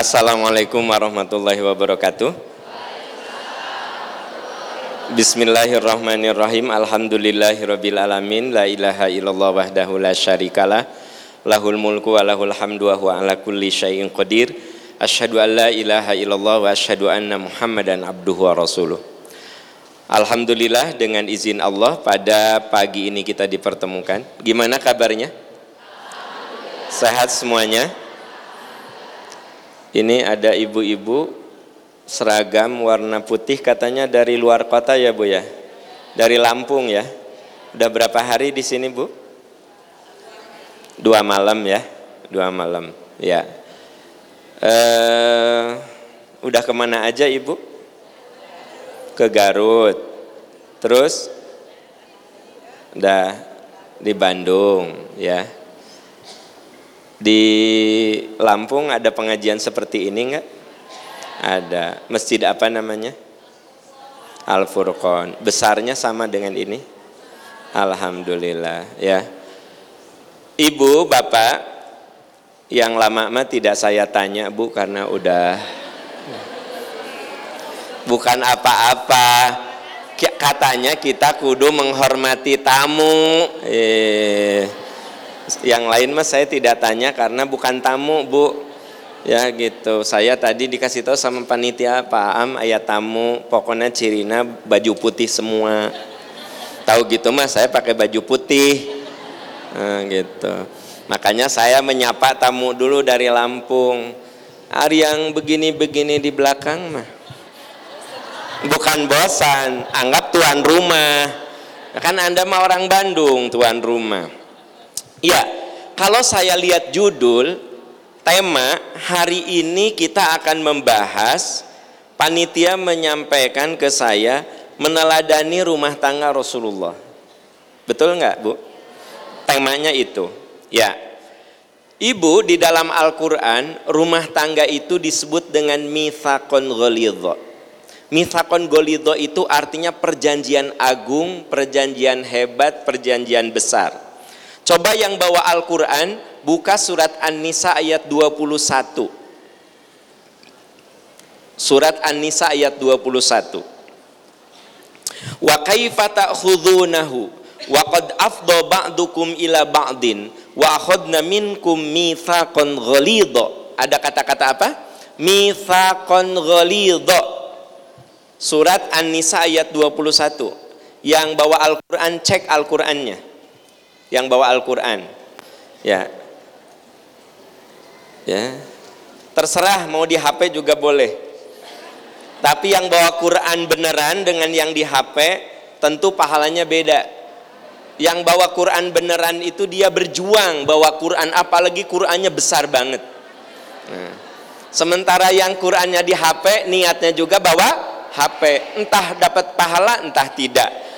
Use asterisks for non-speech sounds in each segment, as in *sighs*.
Assalamualaikum warahmatullahi wabarakatuh. Bismillahirrahmanirrahim. Alhamdulillahirabbil alamin. La ilaha illallah wahdahu la syarikalah. Lahul mulku wa lahul hamdu wa huwa ala kulli syai'in qadir. Asyhadu an la ilaha illallah wa asyhadu anna Muhammadan abduhu wa rasuluh. Alhamdulillah dengan izin Allah pada pagi ini kita dipertemukan. Gimana kabarnya? Sehat semuanya? Ini ada ibu-ibu seragam warna putih katanya dari luar kota ya Bu ya? Dari Lampung ya? Udah berapa hari di sini Bu? Dua malam ya? Dua malam ya. Eh, udah ke mana aja Ibu? Ke Garut. Terus? Udah di Bandung ya di Lampung ada pengajian seperti ini enggak? Ada. Masjid apa namanya? Al Furqon. Besarnya sama dengan ini? Alhamdulillah ya. Ibu, Bapak yang lama mah tidak saya tanya Bu karena udah bukan apa-apa. Katanya kita kudu menghormati tamu. Eh yang lain mas saya tidak tanya karena bukan tamu bu. Ya gitu. Saya tadi dikasih tahu sama panitia Pak Am ayat tamu. Pokoknya cirina baju putih semua. Tahu gitu mas saya pakai baju putih. Nah, gitu. Makanya saya menyapa tamu dulu dari Lampung. Hari yang begini-begini di belakang mah. Bukan bosan anggap tuan rumah. Kan anda mah orang Bandung tuan rumah Ya, kalau saya lihat judul, tema hari ini kita akan membahas, panitia menyampaikan ke saya, meneladani rumah tangga Rasulullah. Betul nggak Bu? Temanya itu. Ya, Ibu di dalam Al-Quran, rumah tangga itu disebut dengan mithakon gholidho. Mithakon gholidho itu artinya perjanjian agung, perjanjian hebat, perjanjian besar. Coba yang bawa Al-Quran, buka surat An-Nisa ayat 21. Surat An-Nisa ayat 21. Wa kaifa ta'khudhunahu wa qad afdha ba'dukum ila ba'din wa akhadna minkum mitsaqan ghalidha. Ada kata-kata apa? Mitsaqan ghalidha. Surat An-Nisa ayat 21. Yang bawa Al-Qur'an cek Al-Qur'annya yang bawa Al-Quran. Ya. Ya. Terserah mau di HP juga boleh. Tapi yang bawa Quran beneran dengan yang di HP tentu pahalanya beda. Yang bawa Quran beneran itu dia berjuang bawa Quran apalagi Qurannya besar banget. Nah, sementara yang Qurannya di HP niatnya juga bawa HP entah dapat pahala entah tidak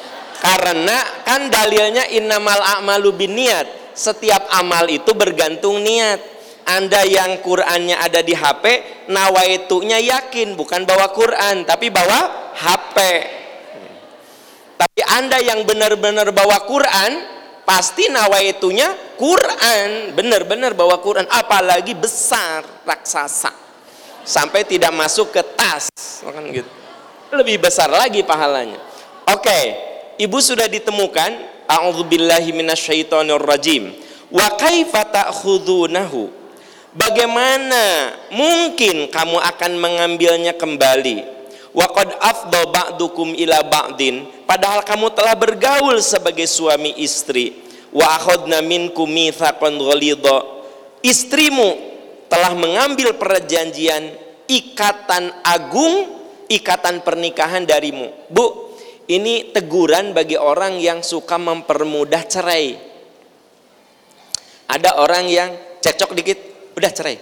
karena kan dalilnya innamal a'malu niat. Setiap amal itu bergantung niat. Anda yang Qur'annya ada di HP, nawaitunya yakin bukan bawa Qur'an, tapi bawa HP. Tapi Anda yang benar-benar bawa Qur'an, pasti nawaitunya Quran, benar-benar bawa Quran, apalagi besar raksasa, sampai tidak masuk ke tas, kan gitu. Lebih besar lagi pahalanya. Oke, okay ibu sudah ditemukan a'udzubillahi minasyaitonirrajim wa kaifa ta'khudunahu? Bagaimana mungkin kamu akan mengambilnya kembali? Wa qad afdha ba'dukum ila ba'din. Padahal kamu telah bergaul sebagai suami istri. Wa akhadna minkum mitsaqan ghalidha. Istrimu telah mengambil perjanjian ikatan agung ikatan pernikahan darimu. Bu ini teguran bagi orang yang suka mempermudah cerai. Ada orang yang cekcok dikit, udah cerai.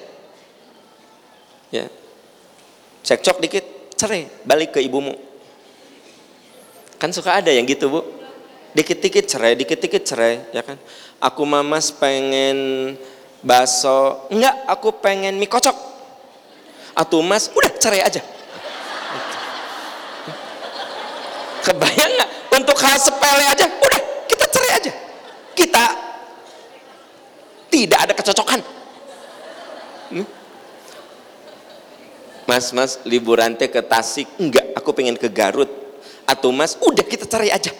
Ya. Cekcok dikit, cerai, balik ke ibumu. Kan suka ada yang gitu, Bu. Dikit-dikit cerai, dikit-dikit cerai, ya kan? Aku mamas pengen bakso, enggak, aku pengen mie kocok. Atau mas, udah cerai aja Kebayang nggak? Untuk hal sepele aja, udah kita cerai aja. Kita tidak ada kecocokan. Hmm? mas mas liburan teh ke Tasik enggak aku pengen ke Garut atau mas udah kita cari aja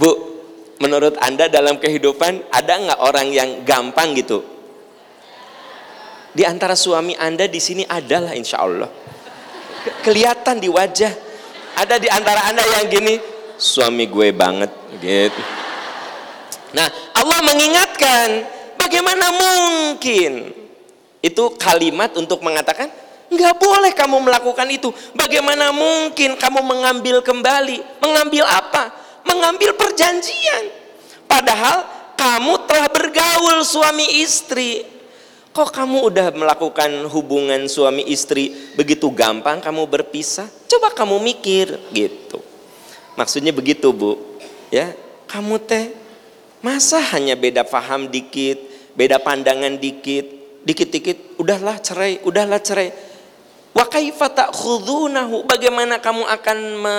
bu menurut anda dalam kehidupan ada nggak orang yang gampang gitu di antara suami anda di sini adalah insya Allah kelihatan di wajah ada di antara anda yang gini suami gue banget gitu. Nah Allah mengingatkan bagaimana mungkin? Itu kalimat untuk mengatakan nggak boleh kamu melakukan itu. Bagaimana mungkin kamu mengambil kembali? Mengambil apa? Mengambil perjanjian. Padahal kamu telah bergaul suami istri kok kamu udah melakukan hubungan suami istri begitu gampang kamu berpisah? Coba kamu mikir gitu. Maksudnya begitu bu. Ya kamu teh masa hanya beda paham dikit beda pandangan dikit dikit-dikit udahlah cerai udahlah cerai. Wa kaifa bagaimana kamu akan me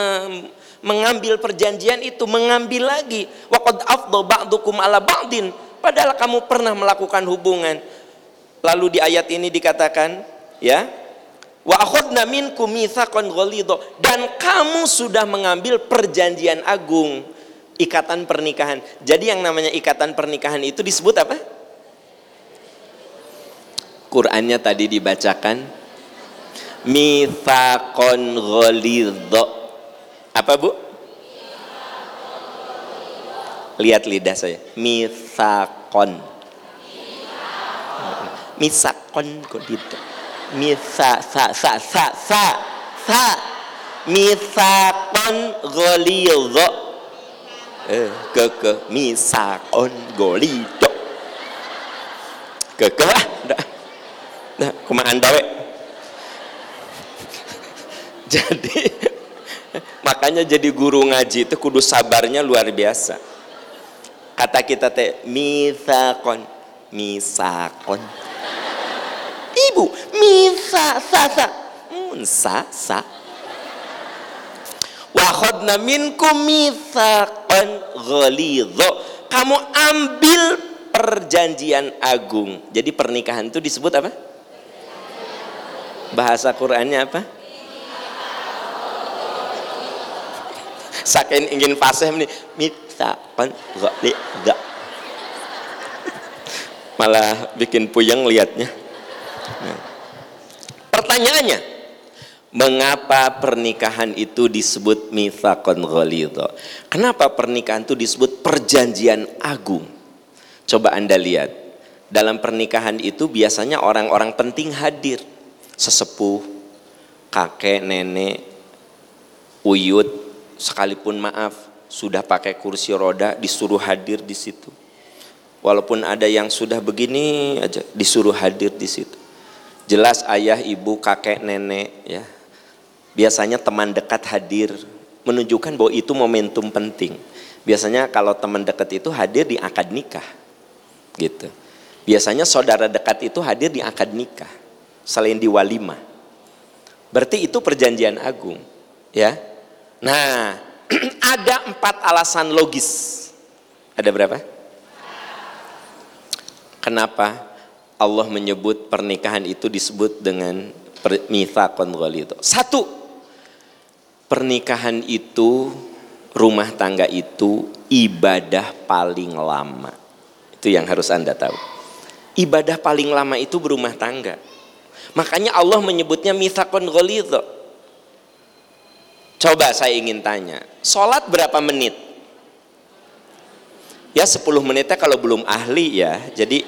mengambil perjanjian itu mengambil lagi? Wa qad afdha ba'dukum ala ba'din. Padahal kamu pernah melakukan hubungan Lalu di ayat ini dikatakan, ya, wa akhadna minkum mitsaqan dan kamu sudah mengambil perjanjian agung ikatan pernikahan. Jadi yang namanya ikatan pernikahan itu disebut apa? Qurannya tadi dibacakan mitsaqan ghalidha. Apa Bu? Lihat lidah saya. Mitsaqan misakon kok gitu misa sa sa sa sa sa misakon golido eh ke ke misakon golido ke ke ah dah dah kumaan *laughs* jadi makanya jadi guru ngaji itu kudu sabarnya luar biasa. Kata kita teh misakon misakon ibu. Misa sasa sa. Sa wa khadna minkum mitsaqan ghalidha. Kamu ambil perjanjian agung. Jadi pernikahan itu disebut apa? Bahasa Qurannya apa? Saking ingin fasih ini mitsaqan ghalidha. Malah bikin puyeng liatnya Pertanyaannya, mengapa pernikahan itu disebut mitsaqon ghalidha? Kenapa pernikahan itu disebut perjanjian agung? Coba Anda lihat. Dalam pernikahan itu biasanya orang-orang penting hadir. Sesepuh, kakek, nenek, uyut, sekalipun maaf sudah pakai kursi roda disuruh hadir di situ. Walaupun ada yang sudah begini aja disuruh hadir di situ jelas ayah, ibu, kakek, nenek ya. Biasanya teman dekat hadir menunjukkan bahwa itu momentum penting. Biasanya kalau teman dekat itu hadir di akad nikah. Gitu. Biasanya saudara dekat itu hadir di akad nikah selain di walimah. Berarti itu perjanjian agung, ya. Nah, *clears throat* ada empat alasan logis. Ada berapa? Kenapa? Allah menyebut pernikahan itu disebut dengan mitsaqan ghalidha. Satu, pernikahan itu rumah tangga itu ibadah paling lama. Itu yang harus Anda tahu. Ibadah paling lama itu berumah tangga. Makanya Allah menyebutnya mitsaqan ghalidha. Coba saya ingin tanya, sholat berapa menit? Ya 10 menitnya kalau belum ahli ya. Jadi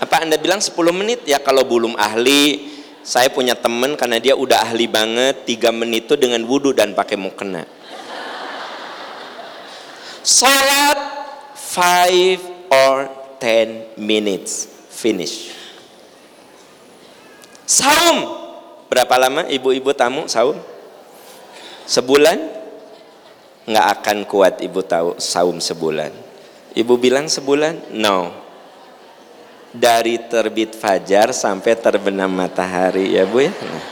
apa Anda bilang 10 menit? Ya kalau belum ahli, saya punya teman karena dia udah ahli banget, 3 menit itu dengan wudhu dan pakai mukena. Salat 5 or 10 minutes finish. Saum berapa lama ibu-ibu tamu saum? Sebulan? Nggak akan kuat ibu tahu saum sebulan. Ibu bilang sebulan? No dari terbit fajar sampai terbenam matahari ya Bu ya. Nah,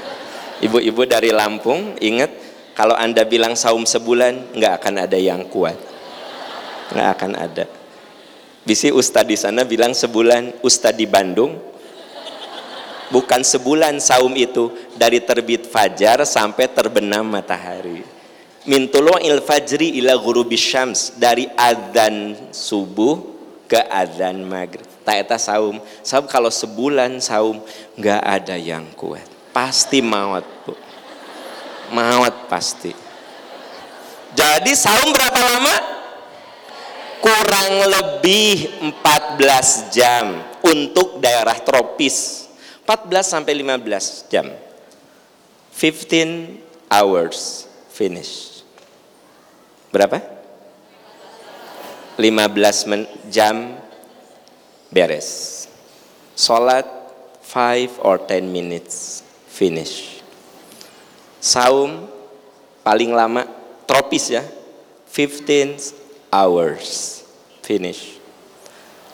ibu-ibu dari Lampung ingat kalau Anda bilang saum sebulan nggak akan ada yang kuat. nggak akan ada. Bisi ustadz di sana bilang sebulan, ustadz di Bandung bukan sebulan saum itu dari terbit fajar sampai terbenam matahari min il fajri ila ghurubis syams dari adzan subuh ke adzan maghrib tak eta saum. Saum kalau sebulan saum nggak ada yang kuat. Pasti maut bu. Maut pasti. Jadi saum berapa lama? Kurang lebih 14 jam untuk daerah tropis. 14 sampai 15 jam. 15 hours finish. Berapa? 15 jam beres. Sholat 5 or 10 minutes finish. Saum paling lama tropis ya 15 hours finish.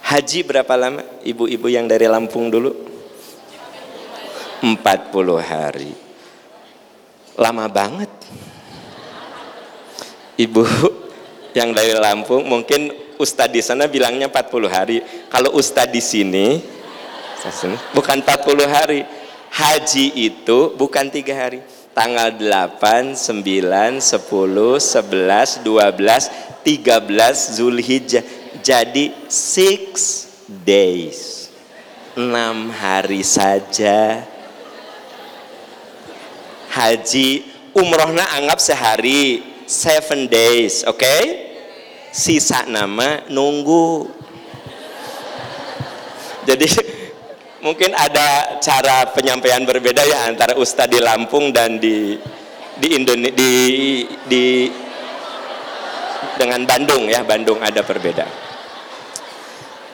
Haji berapa lama? Ibu-ibu yang dari Lampung dulu? 40 hari. Lama banget. Ibu *laughs* yang dari Lampung mungkin ustadz di sana bilangnya 40 hari. Kalau ustadz di sini bukan 40 hari. Haji itu bukan tiga hari. Tanggal 8, 9, 10, 11, 12, 13 Zulhijjah. Jadi six days. Enam hari saja. Haji umrohnya anggap sehari. Seven days oke? okay? Sisa nama nunggu. Jadi mungkin ada cara penyampaian berbeda ya antara Ustadz di Lampung dan di di Indonesia di, di dengan Bandung ya Bandung ada perbedaan.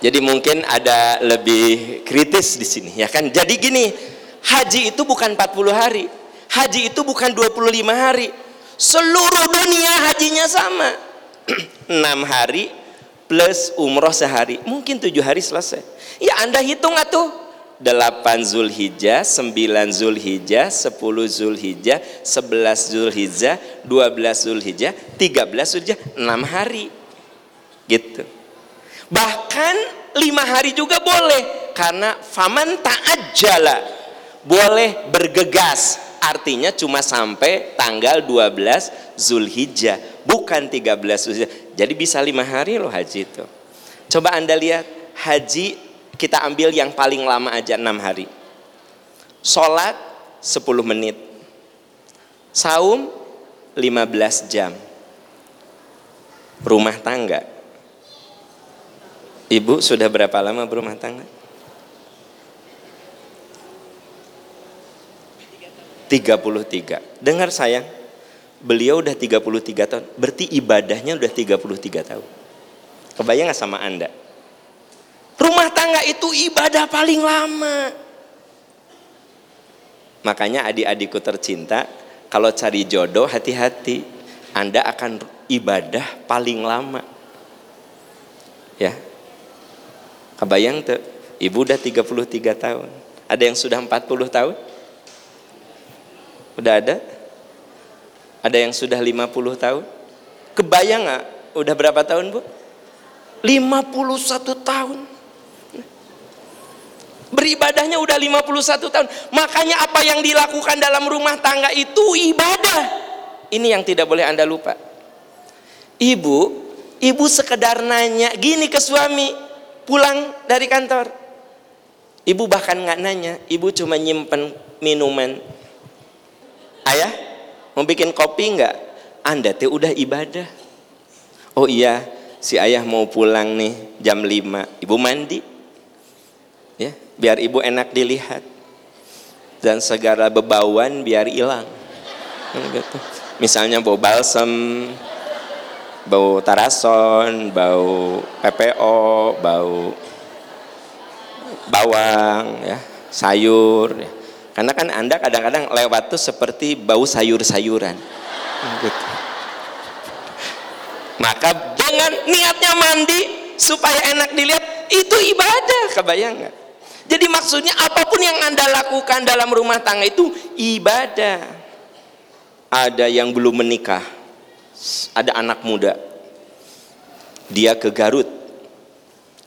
Jadi mungkin ada lebih kritis di sini ya kan? Jadi gini haji itu bukan 40 hari haji itu bukan 25 hari. Seluruh dunia hajinya sama *clears throat* 6 hari plus umroh sehari. Mungkin tujuh hari selesai. Ya anda hitung atuh. 8 Zulhijjah, 9 Zulhijjah, 10 Zulhijjah, 11 Zulhijjah, 12 Zulhijjah, 13 Zulhijjah, 6 hari. Gitu. Bahkan 5 hari juga boleh. Karena faman ta'ajjala. Boleh bergegas artinya cuma sampai tanggal 12 Zulhijjah bukan 13 Zulhijjah. Jadi bisa lima hari loh haji itu. Coba anda lihat haji kita ambil yang paling lama aja 6 hari. Sholat 10 menit. Saum 15 jam. Rumah tangga. Ibu sudah berapa lama berumah tangga 33 dengar sayang beliau udah 33 tahun berarti ibadahnya udah 33 tahun kebayang gak sama anda Rumah tangga itu ibadah paling lama. Makanya adik-adikku tercinta, kalau cari jodoh hati-hati. Anda akan ibadah paling lama. Ya. Kebayang tuh, ibu udah 33 tahun. Ada yang sudah 40 tahun? Udah ada? Ada yang sudah 50 tahun? Kebayang nggak? Udah berapa tahun bu? 51 tahun beribadahnya udah 51 tahun makanya apa yang dilakukan dalam rumah tangga itu ibadah ini yang tidak boleh anda lupa ibu ibu sekedar nanya gini ke suami pulang dari kantor ibu bahkan nggak nanya ibu cuma nyimpen minuman ayah mau bikin kopi nggak? Anda teh udah ibadah. Oh iya si ayah mau pulang nih jam 5 ibu mandi. Ya biar ibu enak dilihat. Dan segala bebauan biar hilang. Kan gitu. misalnya bau balsam bau tarason bau PPO bau bawang ya sayur ya. Karena kan anda kadang-kadang lewat tuh seperti bau sayur-sayuran gitu. maka dengan niatnya mandi supaya enak dilihat itu ibadah kebayang nggak jadi maksudnya apa pun yang Anda lakukan dalam rumah tangga itu ibadah. Ada yang belum menikah, ada anak muda. Dia ke Garut.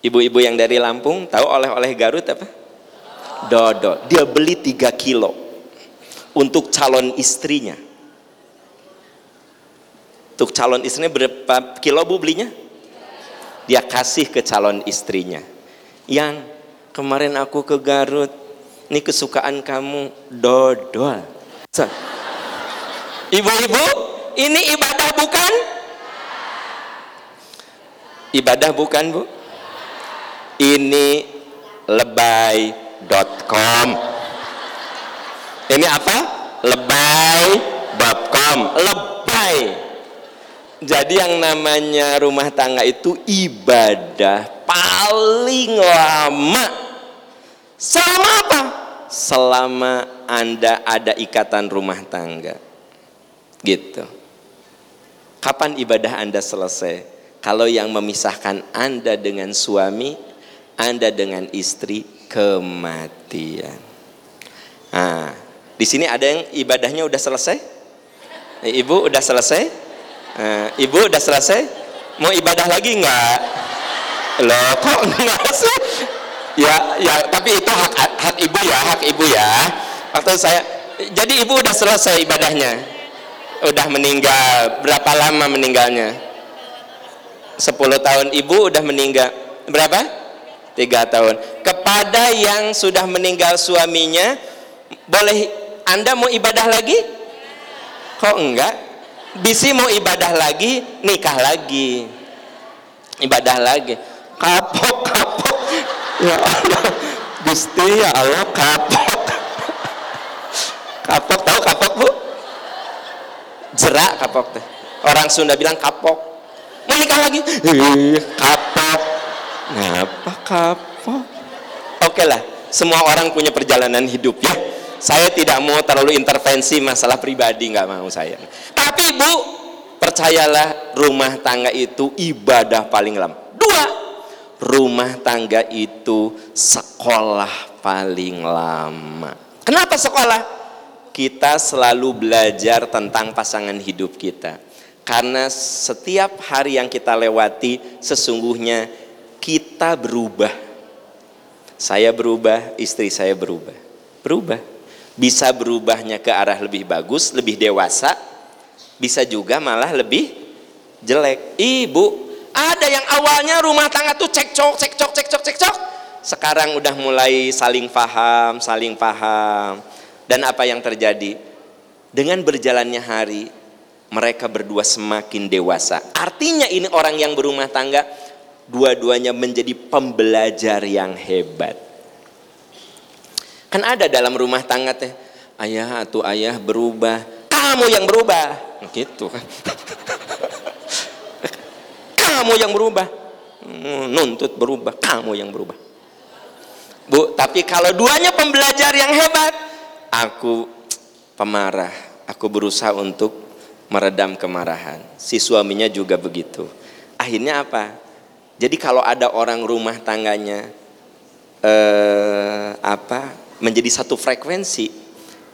Ibu-ibu yang dari Lampung tahu oleh-oleh Garut apa? Dodol dia beli 3 kilo untuk calon istrinya. Untuk calon istrinya berapa kilo bu belinya? Dia kasih ke calon istrinya. Yang kemarin aku ke Garut ini kesukaan kamu dodol ibu-ibu ini ibadah bukan? Ibadah bukan bu? Ini lebay.com ini apa? Lebay.com lebay. Jadi yang namanya rumah tangga itu ibadah paling lama. Selama apa? selama anda ada ikatan rumah tangga. Gitu. Kapan ibadah anda selesai? kalau yang memisahkan anda dengan suami anda dengan istri kematian nah di sini ada yang ibadahnya udah selesai ibu udah selesai Uh, ibu udah selesai? Mau ibadah lagi nggak? Loh, kok nggak sih? Ya, ya, tapi itu hak hak ibu ya, hak ibu ya. Waktu saya, jadi ibu udah selesai ibadahnya, udah meninggal. Berapa lama meninggalnya? 10 tahun ibu udah meninggal. Berapa? Tiga tahun. Kepada yang sudah meninggal suaminya, boleh Anda mau ibadah lagi? Kok enggak? bisi mau ibadah lagi nikah lagi. Ibadah lagi. Kapok kapok. Ya Allah Gusti ya Allah kapok. Kapok tahu kapok bu? Jerak kapok teh orang Sunda bilang kapok. Mau nikah lagi? Kapok ngapa kapok oke lah semua orang punya perjalanan hidup ya. Saya tidak mau terlalu intervensi masalah pribadi nggak mau saya. Tapi bu percayalah rumah tangga itu ibadah paling lama. Dua rumah tangga itu sekolah paling lama. Kenapa sekolah? Kita selalu belajar tentang pasangan hidup kita. Karena setiap hari yang kita lewati sesungguhnya kita berubah saya berubah istri saya berubah berubah bisa berubahnya ke arah lebih bagus, lebih dewasa, bisa juga malah lebih jelek. Ibu, ada yang awalnya rumah tangga tuh cekcok, cekcok, cekcok, cekcok. Sekarang udah mulai saling paham, saling paham. Dan apa yang terjadi? Dengan berjalannya hari, mereka berdua semakin dewasa. Artinya ini orang yang berumah tangga, dua-duanya menjadi pembelajar yang hebat Kan ada dalam rumah tangga teh, ayah atau ayah berubah, kamu yang berubah. Gitu kan. *laughs* kamu yang berubah. Nuntut berubah, kamu yang berubah. Bu, tapi kalau duanya pembelajar yang hebat, aku pemarah, aku berusaha untuk meredam kemarahan. Si suaminya juga begitu. Akhirnya apa? Jadi kalau ada orang rumah tangganya eh, apa menjadi satu frekuensi,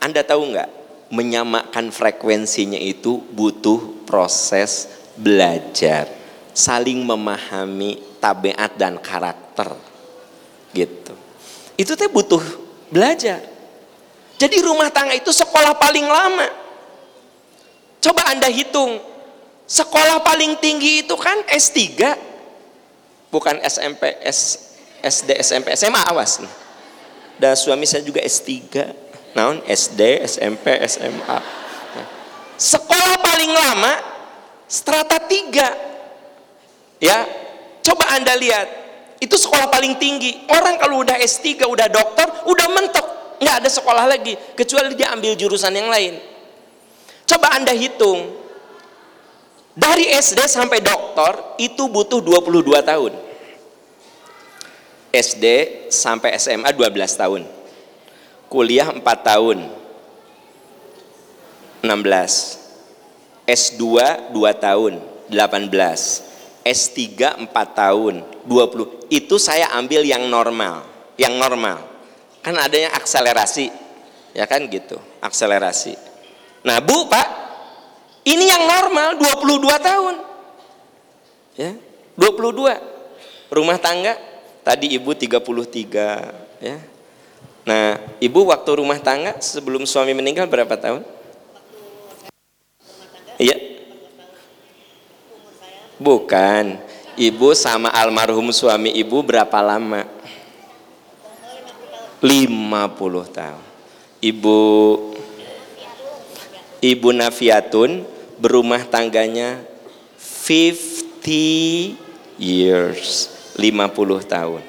Anda tahu nggak? Menyamakan frekuensinya itu butuh proses belajar, saling memahami tabiat dan karakter, gitu. Itu teh butuh belajar. Jadi rumah tangga itu sekolah paling lama. Coba Anda hitung, sekolah paling tinggi itu kan S3, bukan SMP, S, SD, SMP, SMA, awas. Dan suami saya juga S3 naon? SD SMP SMA sekolah paling lama strata 3 ya coba anda lihat. Itu sekolah paling tinggi. Orang kalau udah S3 udah dokter udah mentok. Nggak ada sekolah lagi kecuali dia ambil jurusan yang lain. Coba anda hitung. Dari SD sampai dokter itu butuh 22 tahun SD sampai SMA 12 tahun. Kuliah 4 tahun. 16. S2 2 tahun, 18. S3 4 tahun, 20. Itu saya ambil yang normal, yang normal. Kan adanya akselerasi. Ya kan gitu, akselerasi. Nah, Bu, Pak, ini yang normal 22 tahun. Ya, 22. Rumah tangga Tadi ibu 33 ya. 16 Nah, ibu waktu rumah tangga sebelum suami meninggal berapa tahun? Iya. Bukan. Ibu sama almarhum suami ibu berapa lama? 50 tahun. Ibu Ibu Nafiatun berumah tangganya 50 years, 50 tahun.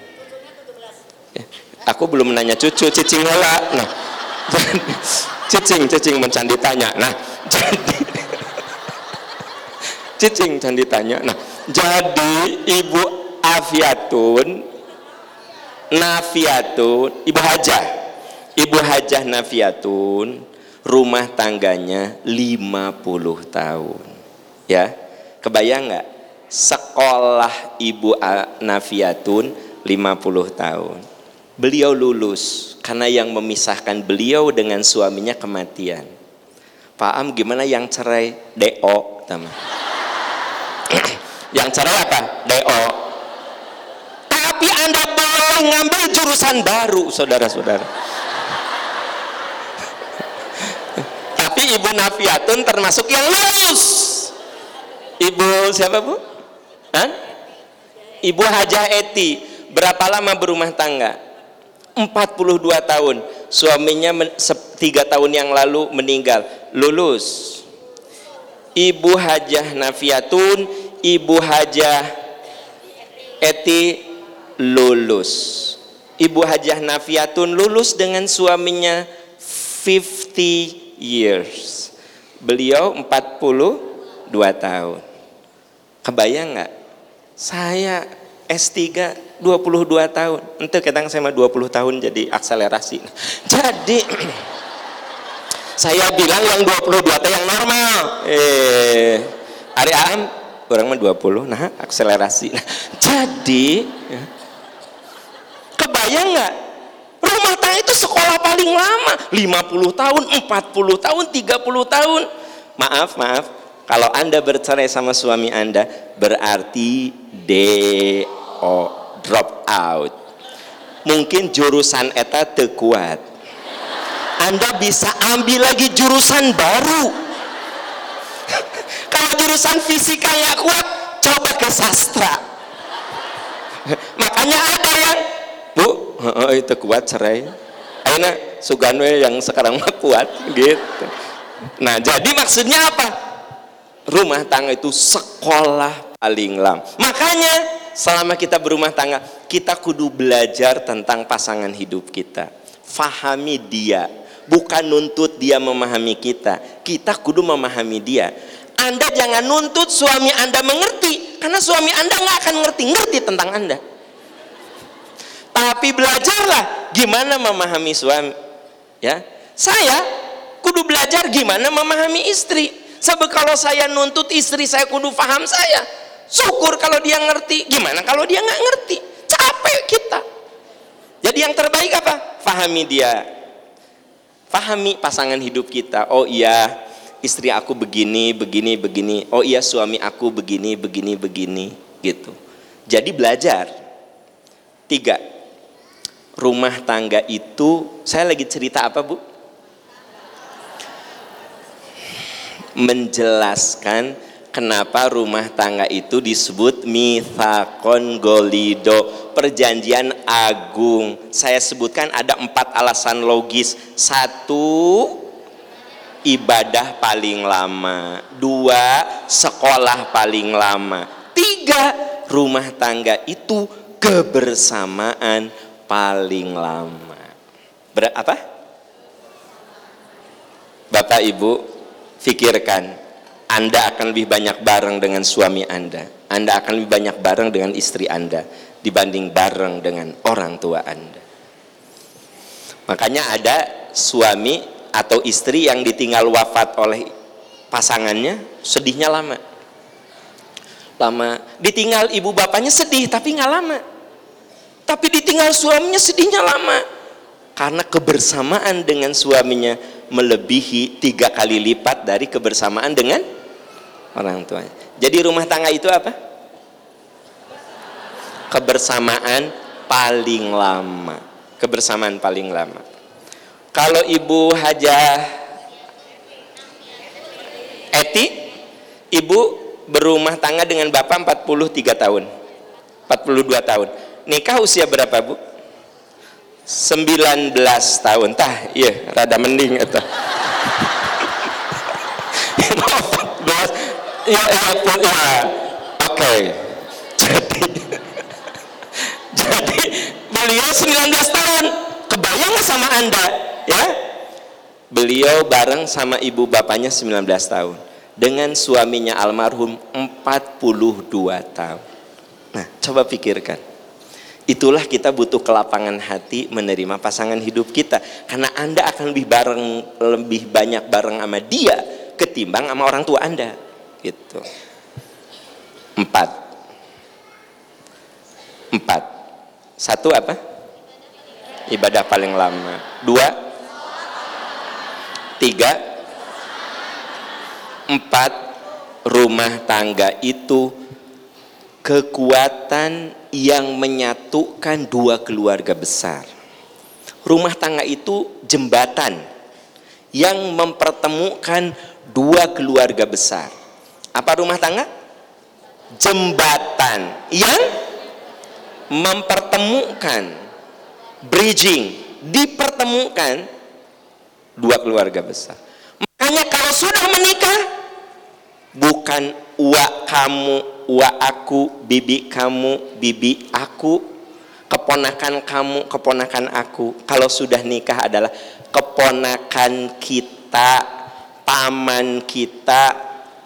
Eh, aku belum nanya cucu, cicing ngola. Nah, *laughs* cicing, cicing mencandi tanya. Nah, jadi *laughs* cicing candi tanya. Nah, jadi Ibu Afiatun Nafiatun, Ibu Hajah. Ibu Hajah Nafiatun rumah tangganya 50 tahun. Ya. Kebayang nggak? Sekolah Ibu Nafiatun 50 tahun. Beliau lulus karena yang memisahkan beliau dengan suaminya kematian. Pak Am gimana yang cerai? DO, teman. *clears throat* yang cerai apa? DO. Tapi Anda boleh ngambil jurusan baru, saudara-saudara. *laughs* Tapi Ibu Nafiatun termasuk yang lulus. Ibu siapa Bu? Hah? Ibu Hajah Eti. Berapa lama berumah tangga? 42 tahun. Suaminya tiga tahun yang lalu meninggal. Lulus. Ibu Hajah Nafiatun, Ibu Hajah Eti lulus. Ibu Hajah Nafiatun lulus dengan suaminya 50 years. Beliau 42 tahun. Kebayang nggak? Saya S3 22 tahun. Kadang saya mah 20 tahun jadi akselerasi. *laughs* Jadi *clears throat* saya bilang yang 22 tahun yang normal. Eh, Ari Am orang mah 20, nah akselerasi. Nah, jadi ya, kebayang nggak? Rumah tangga itu sekolah paling lama, 50 tahun, 40 tahun, 30 tahun. Maaf, maaf, kalau Anda bercerai sama suami Anda, berarti DO, drop out. Mungkin jurusan eta kuat. Anda bisa ambil lagi jurusan baru. *laughs* Kalau jurusan fisika nggak kuat, coba ke sastra. *laughs* Makanya ada yang, Bu, itu kuat cerai. Aina Sugano yang sekarang mah kuat gitu. Nah, jadi maksudnya apa? Rumah tangga itu sekolah paling lama. Makanya selama kita berumah tangga, kita kudu belajar tentang pasangan hidup kita. Fahami dia, bukan nuntut dia memahami kita. Kita kudu memahami dia. Anda jangan nuntut suami Anda mengerti, karena suami Anda nggak akan ngerti-ngerti tentang Anda. Tapi belajarlah gimana memahami suami. Ya, saya kudu belajar gimana memahami istri Sebab kalau saya nuntut istri saya kudu paham saya. Syukur kalau dia ngerti. Gimana kalau dia nggak ngerti? Capek kita. Jadi yang terbaik apa? Fahami dia. Fahami pasangan hidup kita. Oh iya, istri aku begini, begini, begini. Oh iya, suami aku begini, begini, begini. Gitu. Jadi belajar. Tiga. Rumah tangga itu, saya lagi cerita apa bu? Menjelaskan kenapa rumah tangga itu disebut mithakon golido. Perjanjian agung. Saya sebutkan ada empat alasan logis. Satu ibadah paling lama. Dua sekolah paling lama. Tiga rumah tangga itu kebersamaan paling lama. Ber apa? Bapak Ibu Fikirkan, Anda akan lebih banyak bareng dengan suami Anda. Anda akan lebih banyak bareng dengan istri Anda dibanding bareng dengan orang tua Anda. Makanya ada suami atau istri yang ditinggal wafat oleh pasangannya, sedihnya lama. Lama. Ditinggal ibu bapaknya sedih, tapi nggak lama. Tapi ditinggal suaminya sedihnya lama. Karena kebersamaan dengan suaminya melebihi tiga kali lipat dari kebersamaan dengan orang tuanya. Jadi rumah tangga itu apa? Kebersamaan paling lama. kebersamaan paling lama kalau ibu hajah Eti ibu berumah tangga dengan bapak 43 tahun 42 tahun nikah usia berapa bu 19 tahun. Tah iya rada mending atau ya, ya, ya. oke. Jadi jadi beliau 19 tahun. Kebayang sama anda ya? Beliau bareng sama ibu bapaknya 19 tahun. Dengan suaminya almarhum 42 tahun. Nah coba pikirkan itulah kita butuh kelapangan hati menerima pasangan hidup kita. Karena anda akan lebih bareng lebih banyak bareng sama dia ketimbang sama orang tua anda. Gitu. Empat. Empat. Satu apa? Ibadah paling lama. Dua. Tiga. Empat. Rumah tangga itu kekuatan yang menyatukan dua keluarga besar. Rumah tangga itu jembatan yang mempertemukan dua keluarga besar. Apa rumah tangga? Jembatan yang mempertemukan bridging dipertemukan dua keluarga besar. Makanya kalau sudah menikah bukan uak kamu uak aku bibi kamu bibi aku keponakan kamu keponakan aku kalau sudah nikah adalah keponakan kita paman kita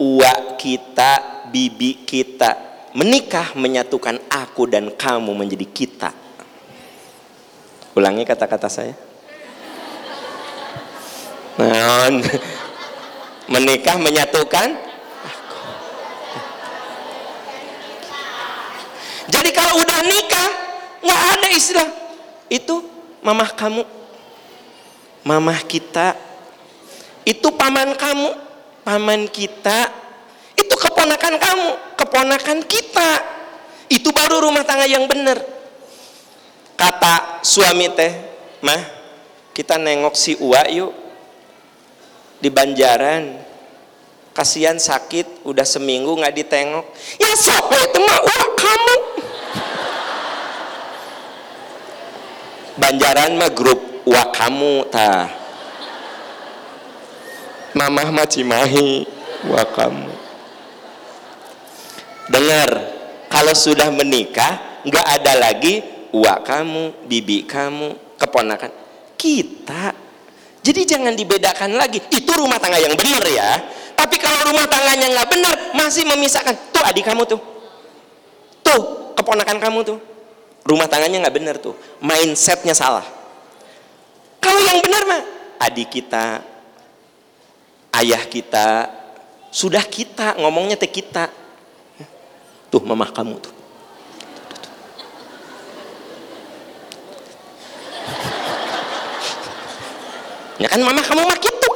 uak kita bibi kita menikah menyatukan aku dan kamu menjadi kita. Ulangi kata-kata saya. Nah, *laughs* menikah menyatukan ada istilah itu mamah kamu, mamah kita, itu paman kamu, paman kita, itu keponakan kamu. Keponakan kita. Itu baru rumah tangga yang benar. Kata suami teh mah kita nengok si Uwa yuk. Di Banjaran. Kasihan sakit udah seminggu nggak ditengok. Ya sampai itu mah Uwa kamu Banjaran mah grup Uwa kamu ta. Mamah mah cimahi Uwa kamu dengar kalau sudah menikah nggak ada lagi uak kamu bibi kamu keponakan. Kita. Jadi jangan dibedakan lagi. Itu rumah tangga yang benar ya. Tapi kalau rumah tangganya nggak benar masih memisahkan. Tuh adik kamu tuh. Tuh keponakan kamu tuh rumah tangganya nggak benar tuh. Mindsetnya salah. Kalau yang benar mah adik kita ayah kita sudah kita ngomongnya teh kita. Tuh mamah kamu tuh. Ya kan mama kamu mah gitu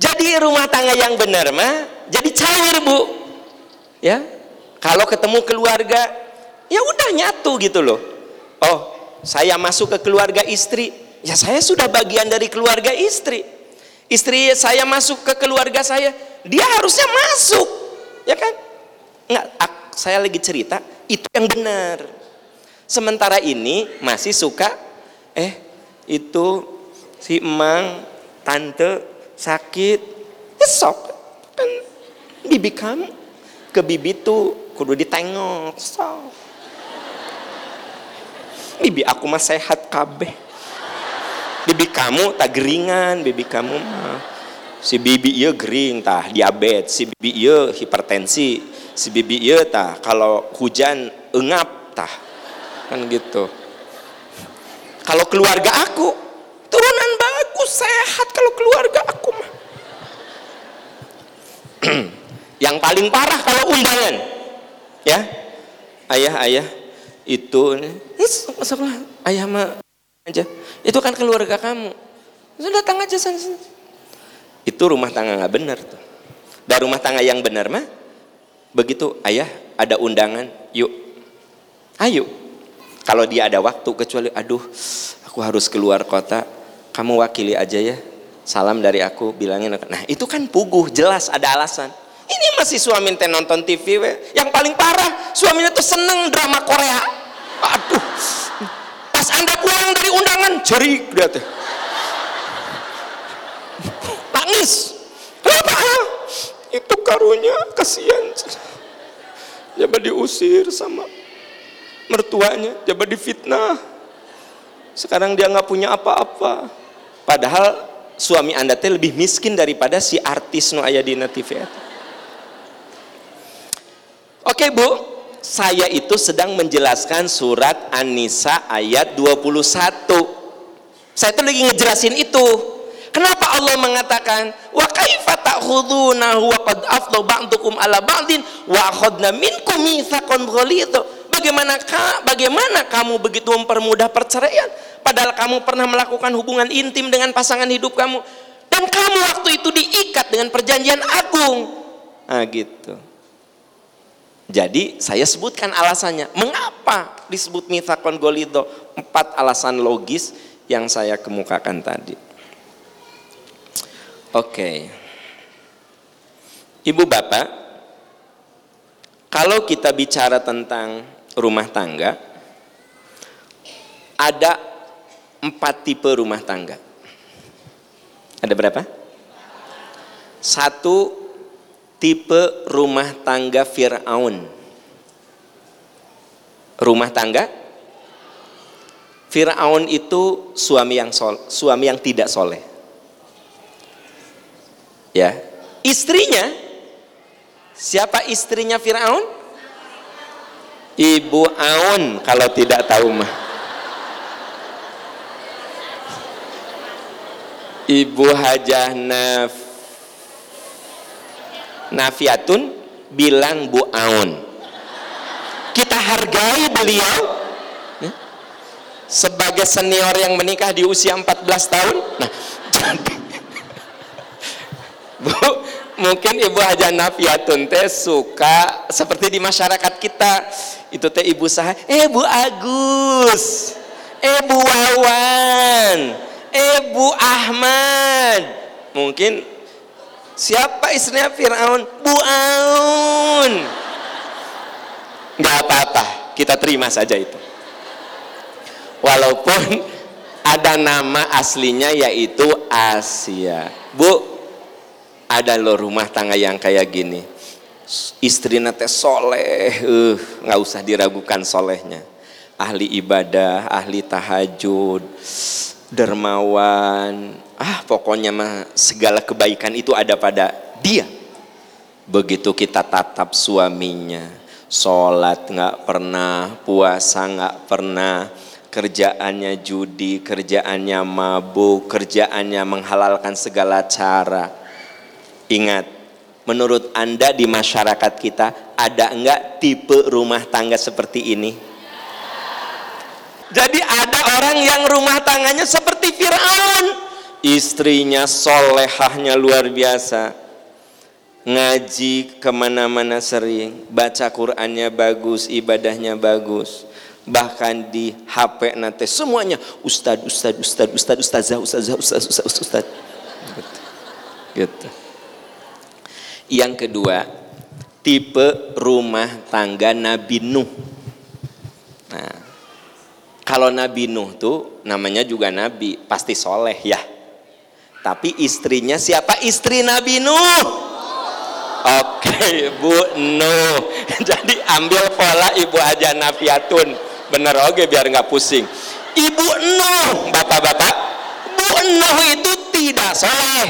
jadi rumah tangga yang benar mah jadi cair bu. Ya kalau ketemu keluarga ya udah nyatu gitu loh. Oh saya masuk ke keluarga istri. Ya saya sudah bagian dari keluarga istri. Istri saya masuk ke keluarga saya dia harusnya masuk. Ya kan? Nggak saya lagi cerita itu yang benar. Sementara ini masih suka eh itu si emang tante sakit. Ya sok kan bibi kamu ke bibi tuh kudu ditengok sok bibi aku mah sehat kabeh. Bibi kamu tak geringan bibi kamu mah. Si bibi iya gering tah diabetes. Si bibi iya hipertensi. Si bibi iya tah kalau hujan engap tah. Kan gitu. Kalau keluarga aku turunan bagus sehat kalau keluarga aku mah. *clears throat* Yang paling parah kalau undangan. Ya ayah itu masuklah ayah mah aja. Itu kan keluarga kamu. Sudah datang aja sana itu rumah tangga nggak benar tuh. Dan rumah tangga yang benar mah begitu ayah ada undangan yuk. Ayo. Kalau dia ada waktu kecuali aduh aku harus keluar kota. Kamu wakili aja ya. Salam dari aku bilangin. Nah itu kan puguh jelas ada alasan. Ini masih suami nonton TV we. yang paling parah suaminya tuh seneng drama Korea aduh. Pas anda pulang dari undangan jerik dia teh nangis. Kenapa? Itu karunya kasihan. Coba diusir sama mertuanya coba difitnah. Sekarang dia nggak punya apa-apa. Padahal suami anda teh lebih miskin daripada si artis no ayah di TV oke bu saya itu sedang menjelaskan surat An-Nisa ayat 21 saya tuh lagi ngejelasin itu Kenapa Allah mengatakan wa kaifa ta'khudunahu wa qad afdha ba'dukum ala ba'din wa akhadna minkum mitsaqan ghalidha. Bagaimana bagaimana kamu begitu mempermudah perceraian padahal kamu pernah melakukan hubungan intim dengan pasangan hidup kamu dan kamu waktu itu diikat dengan perjanjian agung. Nah gitu. Jadi saya sebutkan alasannya. Mengapa disebut mitsaqan ghalidha? Empat alasan logis yang saya kemukakan tadi. Oke. Ibu Bapak, kalau kita bicara tentang rumah tangga, ada empat tipe rumah tangga. Ada berapa? Satu tipe rumah tangga Fir'aun. Rumah tangga? Fir'aun itu suami yang sol, suami yang tidak soleh. Ya. Istrinya? Siapa istrinya Firaun? Ibu Aun kalau tidak tahu mah. Ibu Hajah Naf Nafiatun bilang Bu Aun. Kita hargai beliau. Ya, sebagai senior yang menikah di usia 14 tahun. Nah *laughs* Bu, mungkin Ibu Haja Nafiatun teh suka seperti di masyarakat kita. Itu teh Ibu Sah, eh Bu Agus, eh Bu Wawan, eh Bu Ahmad. Mungkin siapa istrinya Fir'aun? Bu Aun. Gak apa-apa, kita terima saja itu. Walaupun ada nama aslinya yaitu Asia. Bu, ada lo rumah tangga yang kayak gini istri nate soleh uh, nggak usah diragukan solehnya ahli ibadah ahli tahajud dermawan ah pokoknya mah segala kebaikan itu ada pada dia begitu kita tatap suaminya sholat nggak pernah puasa nggak pernah kerjaannya judi kerjaannya mabuk kerjaannya menghalalkan segala cara Ingat, menurut Anda di masyarakat kita ada enggak tipe rumah tangga seperti ini? Jadi ada orang yang rumah tangganya seperti Fir'aun. Istrinya solehahnya luar biasa. Ngaji ke mana-mana sering. Baca Qur'annya bagus, ibadahnya bagus. Bahkan di HP nanti semuanya Ustad, Ustad, Ustad, Ustad, Ustazah, Ustazah, Ustaz, Ustaz, Ustaz. Gitu. gitu. Yang kedua, tipe rumah tangga Nabi Nuh. Nah, kalau Nabi Nuh tuh namanya juga Nabi, pasti soleh ya. Tapi istrinya siapa istri Nabi Nuh? Oke, Bu Nuh. *laughs* Jadi ambil pola Ibu aja Nafiatun. Bener oke biar nggak pusing. Ibu Nuh, bapak-bapak. Bu Nuh itu tidak soleh.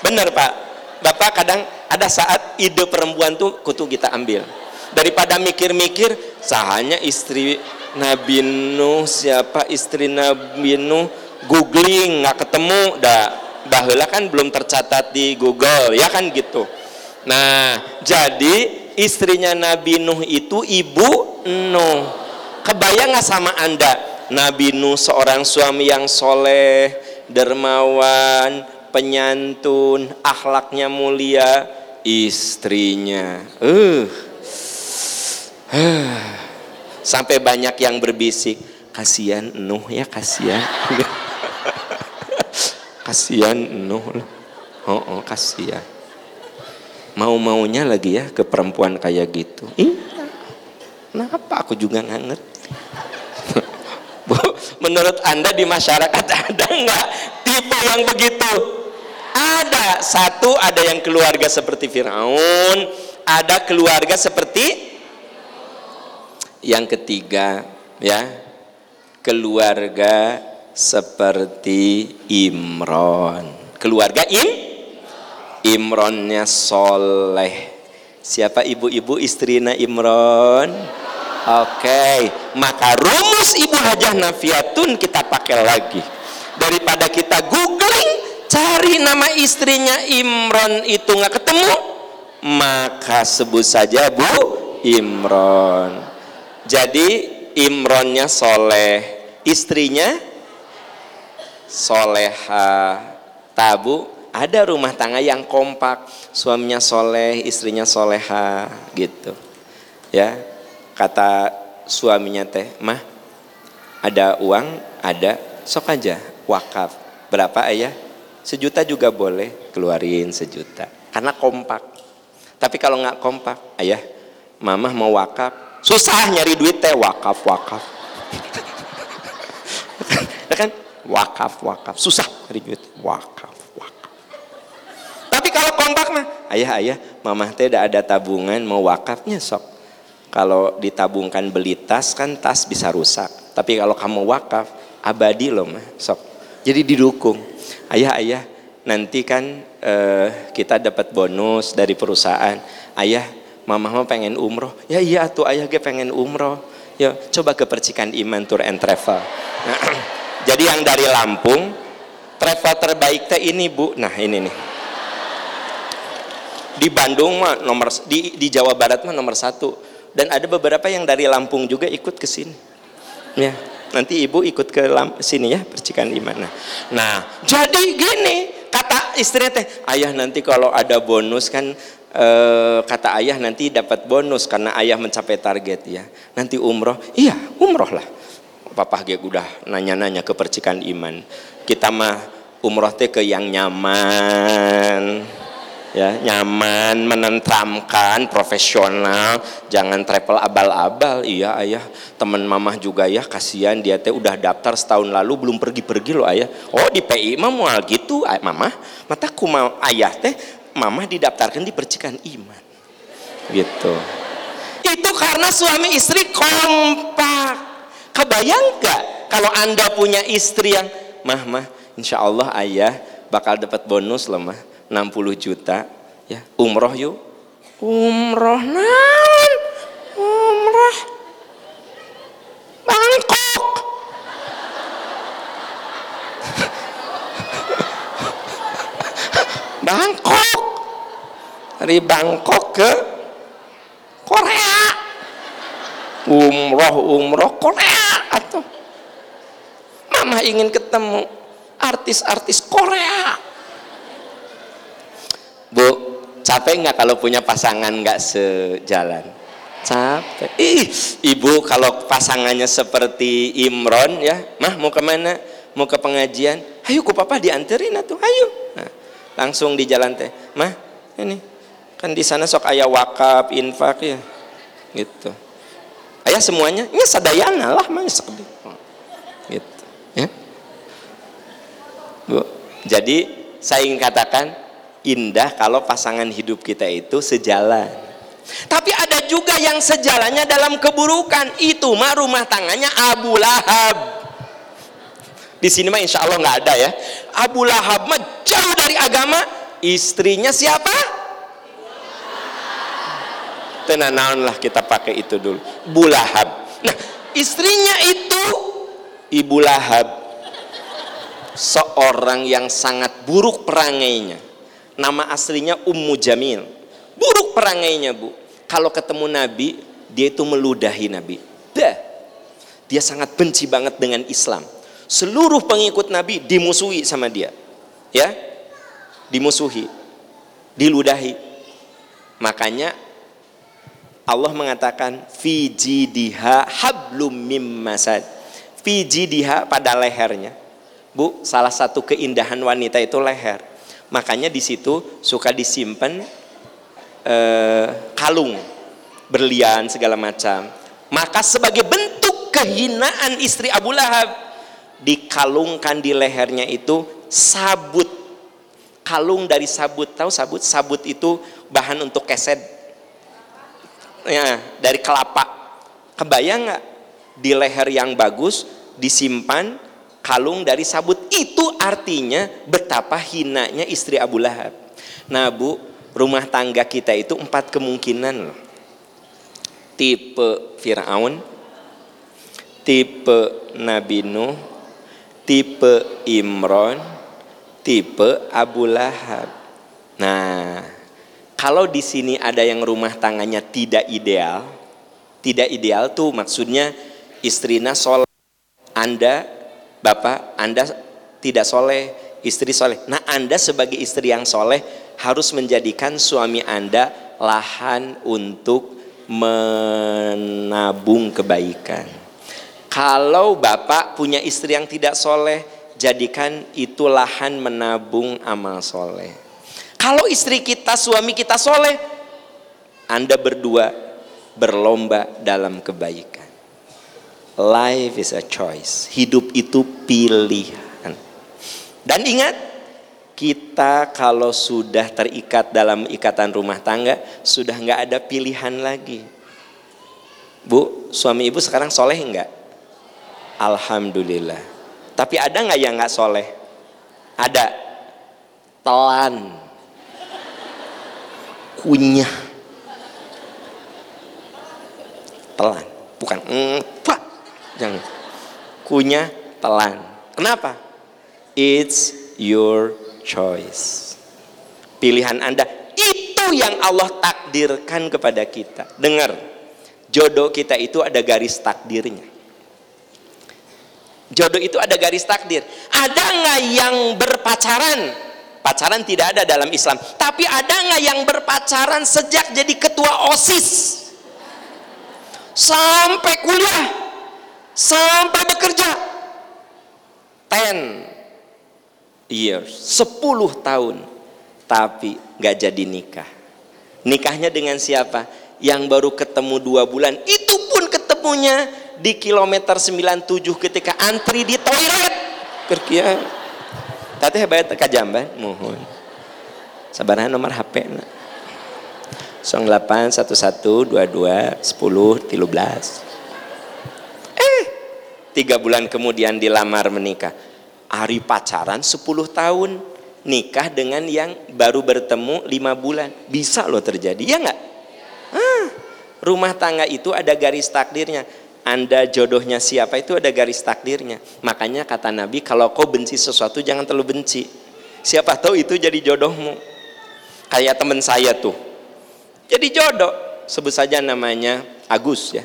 Bener Pak Bapak kadang ada saat ide perempuan tuh kutu kita ambil daripada mikir-mikir sahanya istri Nabi Nuh siapa istri Nabi Nuh googling nggak ketemu dah bahula kan belum tercatat di Google ya kan gitu nah jadi istrinya Nabi Nuh itu ibu Nuh kebayang nggak sama anda Nabi Nuh seorang suami yang soleh dermawan penyantun, akhlaknya mulia, istrinya. Uh. *sighs* sampai banyak yang berbisik kasihan Nuh ya kasihan *laughs* kasihan Nuh oh, oh kasihan. Mau maunya lagi ya ke perempuan kayak gitu. Iya. Kenapa? Aku juga nggak ngerti. *laughs* Menurut anda di masyarakat ada nggak tipe yang begitu? Ada. Satu ada yang keluarga seperti Firaun. Ada keluarga seperti yang ketiga ya. Keluarga seperti Imron. Keluarga Im? Imronnya soleh. Siapa ibu-ibu istrinya Imron? Oke. Okay. maka rumus ibu hajah nafiatun kita pakai lagi. Daripada kita googling cari nama istrinya Imron itu nggak ketemu maka sebut saja Bu Imron. Jadi Imronnya soleh istrinya soleha tabu ada rumah tangga yang kompak. Suaminya soleh istrinya soleha gitu. Ya kata suaminya teh mah ada uang ada sok aja wakaf. Berapa ayah? Sejuta juga boleh keluarin sejuta. Karena kompak. Tapi kalau nggak kompak ayah mama mau wakaf. Susah nyari duit teh wakaf wakaf *laughs* wakaf wakaf susah nyari duit wakaf tapi kalau kompak mah, ayah ayah, mama teh ada tabungan mau wakafnya sok. Kalau ditabungkan beli tas kan tas bisa rusak. Tapi kalau kamu wakaf abadi loh mah sok. Jadi didukung. Ayah ayah, nanti kan eh, kita dapat bonus dari perusahaan. Ayah, mama mau pengen umroh. Ya iya tuh ayah gue pengen umroh. Ya coba ke percikan iman tour and travel. *clears throat* Jadi yang dari Lampung travel terbaik teh ini bu. Nah ini nih. Di Bandung mah nomor di, di Jawa Barat mah nomor satu. Dan ada beberapa yang dari Lampung juga ikut ke sini. Ya nanti ibu ikut ke Lamp sini ya percikan iman nah, nah jadi gini kata istrinya teh ayah nanti kalau ada bonus kan eh, kata ayah nanti dapat bonus karena ayah mencapai target ya. Nanti umroh. Iya umroh lah papa gue udah nanya-nanya ke percikan iman. Kita mah umroh teh ke yang nyaman. Ya nyaman menentramkan profesional. Jangan travel abal-abal. Iya ayah. Teman mamah juga ya kasihan dia teh udah daftar setahun lalu belum pergi-pergi loh ayah. Oh di PI mah mau gitu ay, mamah. Mata mau ayah teh mamah didaftarkan di percikan iman. Gitu. Itu karena suami istri kompak kebayang gak kalau anda punya istri yang mah mah insya Allah ayah bakal dapat bonus loh mah 60 juta ya umroh yuk. Umroh nan umroh? Bangkok! *laughs* Bangkok! Dari Bangkok ke Korea! Umroh umroh Korea atau mama ingin ketemu artis-artis Korea Bu, capek nggak kalau punya pasangan nggak sejalan? Capek. Ih, ibu kalau pasangannya seperti Imron ya, mah mau ke mana? Mau ke pengajian? Ayo, ku papa dianterin atau ayo. Nah, langsung di jalan teh, mah ini kan di sana sok ayah wakaf, infak ya, gitu. Ayah semuanya, ini sadayana lah mah gitu, ya. Bu, jadi saya ingin katakan indah kalau pasangan hidup kita itu sejalan. Tapi ada juga yang sejalannya dalam keburukan. Itu mah rumah tangannya Abu Lahab. Di sini mah insya Allah nggak ada ya. Abu Lahab mah jauh dari agama. Istrinya siapa? Tenanaun lah kita pakai itu dulu. Bu Lahab. Nah istrinya itu Ibu Lahab. Seorang yang sangat buruk perangainya. Nama aslinya Ummu Jamil. Buruk perangainya bu. Kalau ketemu Nabi dia itu meludahi Nabi. Dah. dia sangat benci banget dengan Islam. Seluruh pengikut Nabi dimusuhi sama dia. Ya? Dimusuhi. Diludahi. Makanya Allah mengatakan fi jidiha hablum mim masad. Fi pada lehernya. Bu, salah satu keindahan wanita itu leher. Makanya di situ suka disimpan eh, kalung, berlian segala macam. Maka sebagai bentuk kehinaan istri Abu Lahab dikalungkan di lehernya itu sabut. Kalung dari sabut, tahu sabut? Sabut itu bahan untuk keset. Ya, dari kelapa. Kebayang nggak? Di leher yang bagus disimpan kalung dari sabut itu artinya betapa hinanya istri Abu Lahab. Nah bu, rumah tangga kita itu empat kemungkinan loh. Tipe Fir'aun, tipe Nabi Nuh, tipe Imron, tipe Abu Lahab. Nah, kalau di sini ada yang rumah tangannya tidak ideal, tidak ideal tuh maksudnya istrinya soleh, Anda Bapak, Anda tidak soleh, istri soleh. Nah, Anda sebagai istri yang soleh harus menjadikan suami Anda lahan untuk menabung kebaikan. Kalau Bapak punya istri yang tidak soleh, jadikan itu lahan menabung amal soleh. Kalau istri kita, suami kita soleh, Anda berdua berlomba dalam kebaikan. Life is a choice. Hidup itu pilihan. Dan ingat, kita kalau sudah terikat dalam ikatan rumah tangga, sudah nggak ada pilihan lagi. Bu, suami ibu sekarang soleh enggak? Alhamdulillah. Tapi ada nggak yang nggak soleh? Ada. Telan. Kunyah. Telan. Bukan empat Jangan. Kunyah telan. Kenapa? It's your choice. Pilihan Anda itu yang Allah takdirkan kepada kita. Dengar, jodoh kita itu ada garis takdirnya. Jodoh itu ada garis takdir. Ada nggak yang berpacaran? Pacaran tidak ada dalam Islam. Tapi ada nggak yang berpacaran sejak jadi ketua OSIS? Sampai kuliah sampai bekerja. 10 years 10 tahun. Tapi nggak jadi nikah. Nikahnya dengan siapa? Yang baru ketemu dua bulan. Itu pun ketemunya di kilometer 97 ketika antri di toilet. Kerja tadi hebat teka jamban mohon. Sabaran nomor HP na. 08 11 22 10 13 tiga bulan kemudian dilamar menikah. Hari pacaran 10 tahun. Nikah dengan yang baru bertemu lima bulan. Bisa loh terjadi ya nggak? Ah, rumah tangga itu ada garis takdirnya anda jodohnya siapa itu ada garis takdirnya. Makanya kata Nabi kalau kau benci sesuatu jangan terlalu benci. Siapa tahu itu jadi jodohmu. Kayak teman saya tuh. Jadi jodoh. Sebut saja namanya Agus ya.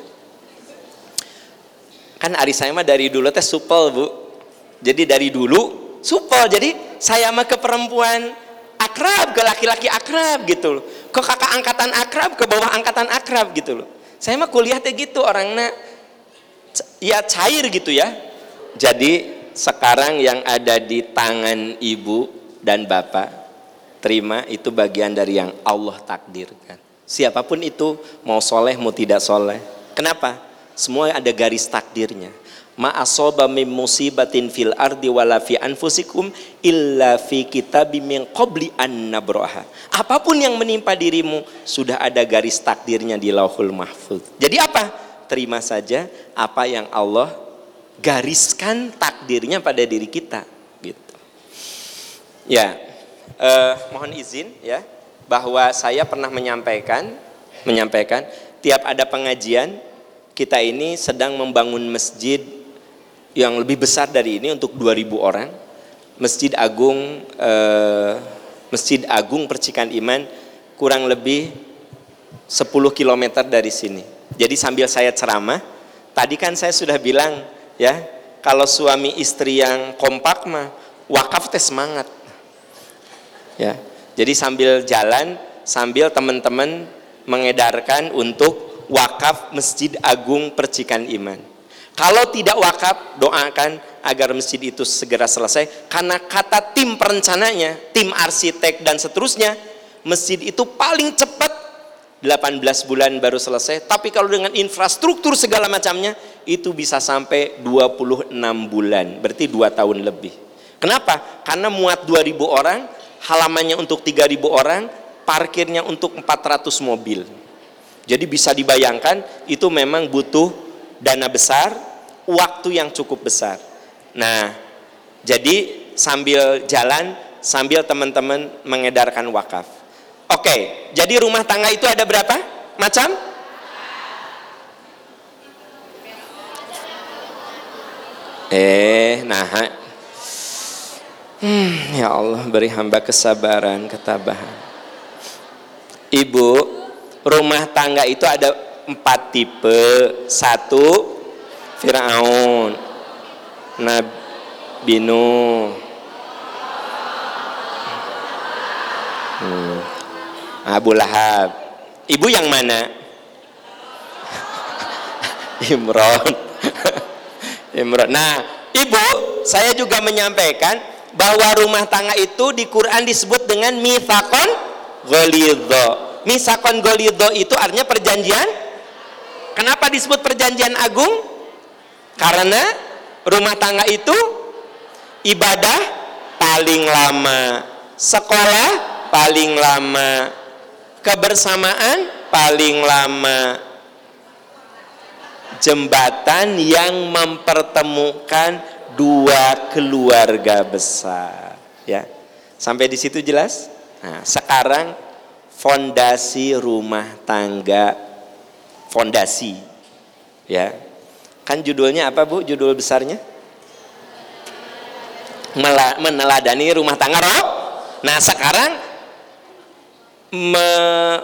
Kan ari saya mah dari dulu teh supel bu. Jadi dari dulu supel. Jadi saya mah ke perempuan akrab ke laki-laki akrab gitu loh. Ke kakak angkatan akrab ke bawah angkatan akrab gitu loh. Saya mah kuliah teh gitu orangnya ya cair gitu ya jadi sekarang yang ada di tangan ibu dan bapak terima itu bagian dari yang Allah takdirkan siapa pun itu mau soleh mau tidak soleh kenapa semua ada garis takdirnya. Ma asoba min musibatin fil ardi wala fi anfusikum illa fi kitabim min qabli an nabraha. Apa pun yang menimpa dirimu sudah ada garis takdirnya di Lauhul Mahfuz. Jadi apa? Terima saja apa yang Allah gariskan takdirnya pada diri kita gitu. Ya. Eh, mohon izin ya bahwa saya pernah menyampaikan menyampaikan tiap ada pengajian kita ini sedang membangun masjid yang lebih besar dari ini untuk 2000 orang. Masjid Agung eh, Masjid Agung Percikan Iman kurang lebih 10 km dari sini. Jadi sambil saya ceramah, tadi kan saya sudah bilang ya, kalau suami istri yang kompak mah wakaf teh semangat. Ya. Jadi sambil jalan, sambil teman-teman mengedarkan untuk wakaf Masjid Agung Percikan Iman. Kalau tidak wakaf, doakan agar masjid itu segera selesai karena kata tim perencananya, tim arsitek dan seterusnya, masjid itu paling cepat 18 bulan baru selesai, tapi kalau dengan infrastruktur segala macamnya itu bisa sampai 26 bulan, berarti 2 tahun lebih. Kenapa? Karena muat 2000 orang, halamannya untuk 3000 orang, parkirnya untuk 400 mobil. Jadi bisa dibayangkan itu memang butuh dana besar, waktu yang cukup besar. Nah, jadi sambil jalan, sambil teman-teman mengedarkan wakaf. Oke, jadi rumah tangga itu ada berapa macam? Eh, nah, hmm, ya Allah beri hamba kesabaran, ketabahan. Ibu, rumah tangga itu ada empat tipe. Satu, Fir'aun Nabi Nuh Abu Lahab. Ibu yang mana? *laughs* Imron. *laughs* Imron. Nah Ibu saya juga menyampaikan bahwa rumah tangga itu di Quran disebut dengan mithakon golidho misakon golidho itu artinya perjanjian. Kenapa disebut perjanjian agung? Karena rumah tangga itu ibadah paling lama, sekolah paling lama, kebersamaan paling lama, jembatan yang mempertemukan dua keluarga besar. Ya, sampai di situ jelas. Nah, sekarang fondasi rumah tangga, fondasi, ya Kan judulnya apa Bu? Judul besarnya? Meneladani rumah tangga roh. Nah sekarang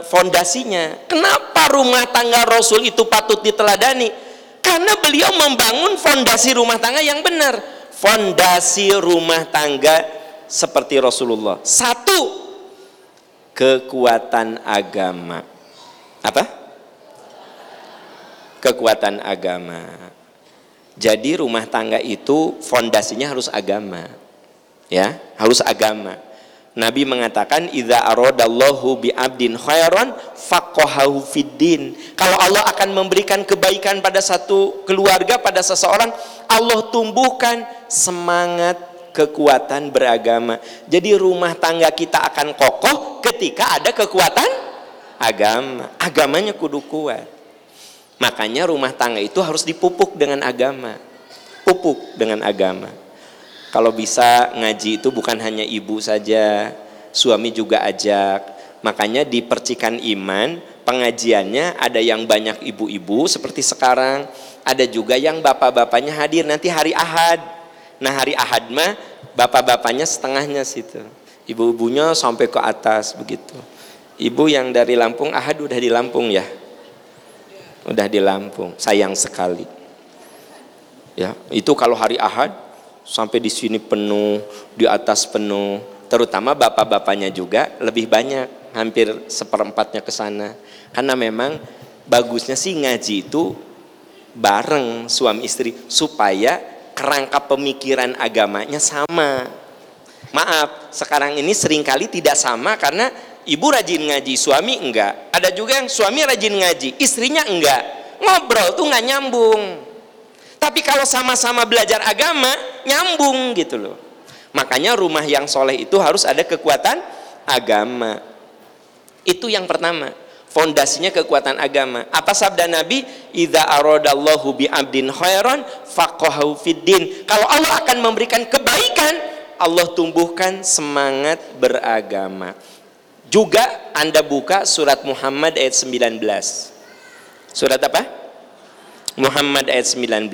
fondasinya. Kenapa rumah tangga Rasul itu patut diteladani? Karena beliau membangun fondasi rumah tangga yang benar. Fondasi rumah tangga seperti Rasulullah. Satu, kekuatan agama. Apa? kekuatan agama. Jadi rumah tangga itu fondasinya harus agama. Ya, harus agama. Nabi mengatakan idza aradallahu bi abdin khairan faqahahu fiddin. Kalau Allah akan memberikan kebaikan pada satu keluarga pada seseorang, Allah tumbuhkan semangat kekuatan beragama. Jadi rumah tangga kita akan kokoh ketika ada kekuatan agama. Agamanya kudu kuat. Makanya rumah tangga itu harus dipupuk dengan agama. Pupuk dengan agama. Kalau bisa ngaji itu bukan hanya ibu saja, suami juga ajak. Makanya di percikan iman, pengajiannya ada yang banyak ibu-ibu seperti sekarang, ada juga yang bapak-bapaknya hadir nanti hari Ahad. Nah, hari Ahad mah bapak-bapaknya setengahnya situ. Ibu-ibunya sampai ke atas begitu. Ibu yang dari Lampung Ahad udah di Lampung ya? udah di Lampung sayang sekali ya itu kalau hari Ahad sampai di sini penuh di atas penuh terutama bapak-bapaknya juga lebih banyak hampir seperempatnya ke sana karena memang bagusnya sih ngaji itu bareng suami istri supaya kerangka pemikiran agamanya sama maaf sekarang ini sering kali tidak sama karena ibu rajin ngaji, suami enggak. Ada juga yang suami rajin ngaji, istrinya enggak. Ngobrol tuh nggak nyambung. Tapi kalau sama-sama belajar agama, nyambung gitu loh. Makanya rumah yang soleh itu harus ada kekuatan agama. Itu yang pertama. Fondasinya kekuatan agama. Apa sabda Nabi? Idza aradallahu bi abdin khairan faqahu fiddin. Kalau Allah akan memberikan kebaikan, Allah tumbuhkan semangat beragama. Juga Anda buka surat Muhammad ayat 19. Surat apa? Muhammad ayat 19.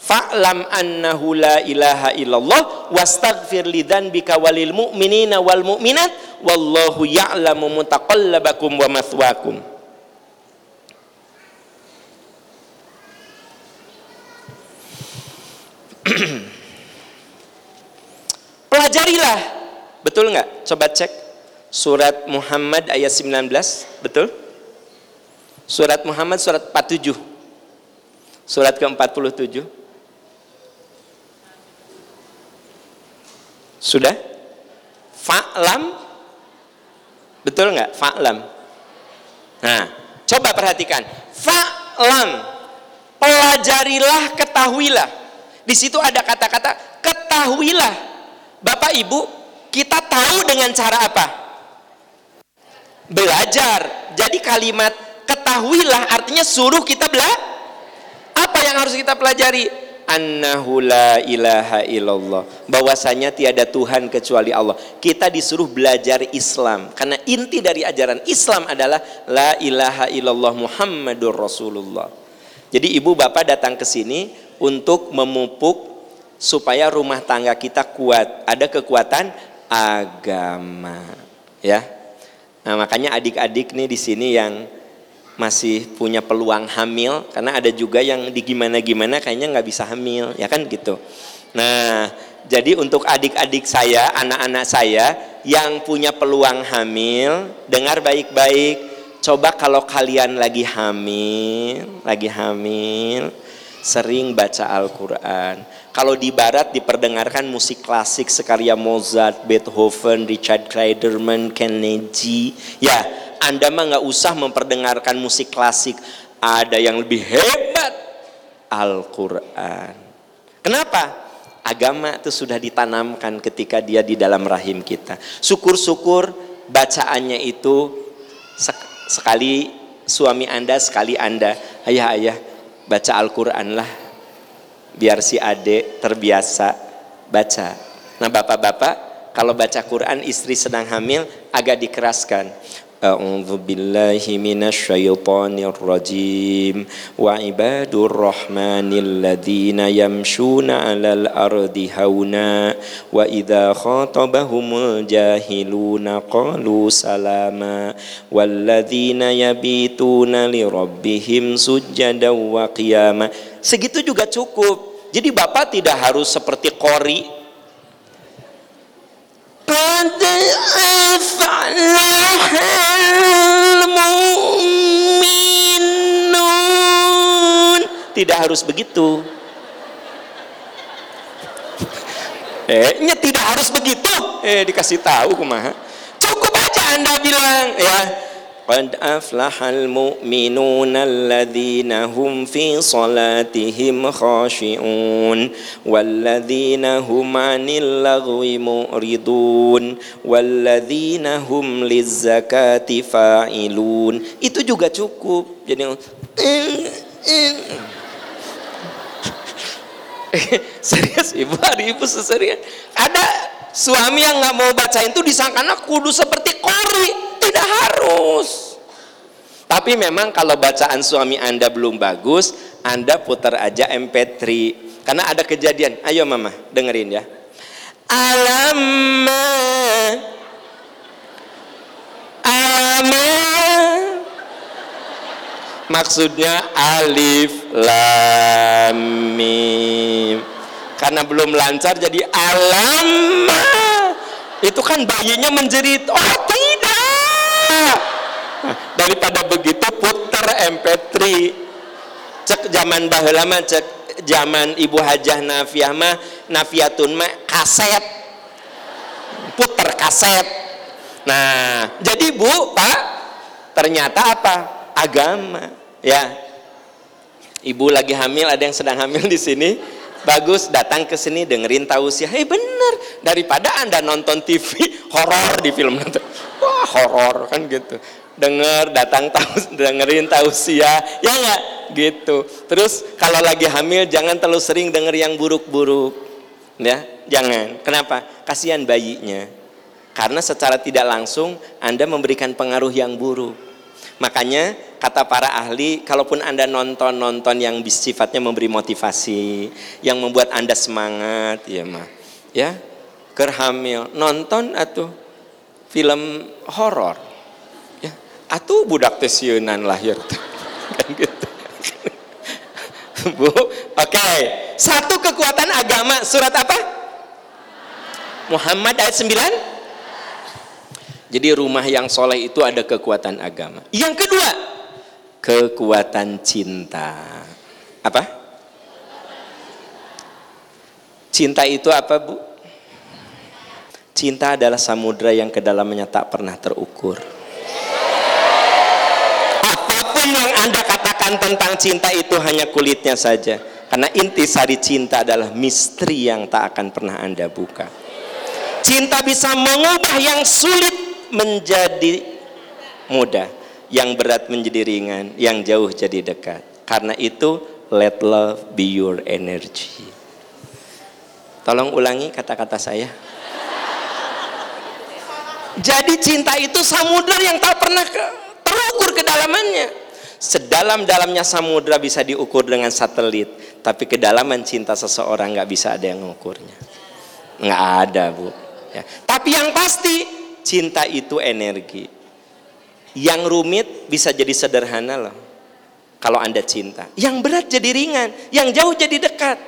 Fa'lam annahu la ilaha illallah wastaghfir li dzanbika walil mu'minina wal mu'minat wallahu ya'lamu mutaqallabakum wa mathwakum. *clears throat* Pelajarilah. Betul nggak? Coba cek surat Muhammad ayat 19 betul Surat Muhammad surat 47. Surat ke-47. Sudah? Fa'lam Betul nggak? Fa'lam. Nah, coba perhatikan. Fa'lam. Pelajarilah, ketahuilah. Di situ ada kata-kata ketahuilah. Bapak Ibu, kita tahu dengan cara apa? Belajar. Jadi kalimat ketahuilah artinya suruh kita belajar. Yang harus kita pelajari? annahu la ilaha illallah. Bahwasanya tiada Tuhan kecuali Allah. Kita disuruh belajar Islam. Karena inti dari ajaran Islam adalah la ilaha illallah Muhammadur Rasulullah. Jadi ibu bapak datang ke sini untuk memupuk supaya rumah tangga kita kuat. Ada kekuatan agama. Ya. Nah makanya adik-adik nih di sini yang masih punya peluang hamil karena ada juga yang di gimana gimana kayaknya nggak bisa hamil ya kan gitu. Nah jadi untuk adik-adik saya anak-anak saya yang punya peluang hamil dengar baik-baik coba kalau kalian lagi hamil lagi hamil sering baca Al-Quran kalau di barat diperdengarkan musik klasik sekarya Mozart, Beethoven, Richard Clayderman, Kennedy ya anda mah nggak usah memperdengarkan musik klasik. Ada yang lebih hebat Al-Quran. Kenapa? Agama itu sudah ditanamkan ketika dia di dalam rahim kita. Syukur-syukur bacaannya itu sekali suami Anda, sekali Anda. Ayah-ayah baca Al-Quran lah. Biar si adik terbiasa baca. Nah bapak-bapak kalau baca Quran istri sedang hamil agak dikeraskan. أعوذ بالله من الشيطان الرجيم وعباد الرحمن الذين يمشون على الأرض هونا وإذا خاطبهم الجاهلون قالوا سلاما والذين يبيتون لربهم سجدا وقياما segitu juga cukup jadi bapak tidak harus seperti kori قد أفلح المؤمنون tidak harus begitu eh tidak harus begitu eh dikasih tahu kumaha cukup aja anda bilang ya قد أفلح المؤمنون الذين هم في صلاتهم خاشعون والذين هم عن اللغو معرضون والذين هم للزكاة فاعلون itu juga cukup jadi *laughs* serius ibu hari ibu seserius ada suami yang nggak mau bacain itu disangka kudu seperti kori tidak harus. Tapi memang kalau bacaan suami Anda belum bagus, Anda putar aja MP3. Karena ada kejadian. Ayo mama, dengerin ya. Alama Alama Maksudnya alif lam mim. Karena belum lancar jadi alama. Itu kan bayinya menjerit. Daripada begitu putar MP3 cek zaman bahula mah cek zaman ibu hajah nafiah mah nafiatun mah kaset. Putar kaset. Nah jadi bu pak ternyata apa? Agama ya. Ibu lagi hamil ada yang sedang hamil di sini. Bagus datang ke sini dengerin tausiah hei bener. Daripada anda nonton TV horor di film nonton. Wah horor kan gitu denger datang tahu *laughs* dengerin tausiah ya nggak? Gitu. Terus kalau lagi hamil jangan terlalu sering denger yang buruk-buruk. Ya jangan. Kenapa? Kasihan bayinya. Karena secara tidak langsung anda memberikan pengaruh yang buruk. Makanya kata para ahli kalaupun anda nonton-nonton yang sifatnya memberi motivasi yang membuat anda semangat ya mah. Ya kerhamil nonton atau film horor atau budak tesiunan lahir *laughs* kan gitu Bu, oke. Okay. Satu kekuatan agama surat apa? Muhammad ayat 9. Jadi rumah yang soleh itu ada kekuatan agama. Yang kedua, kekuatan cinta. Apa? Cinta itu apa, Bu? Cinta adalah samudra yang kedalamannya tak pernah terukur. Katakan tentang cinta itu hanya kulitnya saja. Karena inti sari cinta adalah misteri yang tak akan pernah Anda buka. Cinta bisa mengubah yang sulit menjadi mudah, yang berat menjadi ringan, yang jauh jadi dekat. Karena itu, let love be your energy. Tolong ulangi kata-kata saya. Jadi cinta itu samudra yang tak pernah terukur kedalamannya. Sedalam-dalamnya samudra bisa diukur dengan satelit, tapi kedalaman cinta seseorang nggak bisa ada yang mengukurnya. Nggak ada, Bu. Ya. Tapi yang pasti cinta itu energi. Yang rumit bisa jadi sederhana loh. Kalau Anda cinta. Yang berat jadi ringan, yang jauh jadi dekat.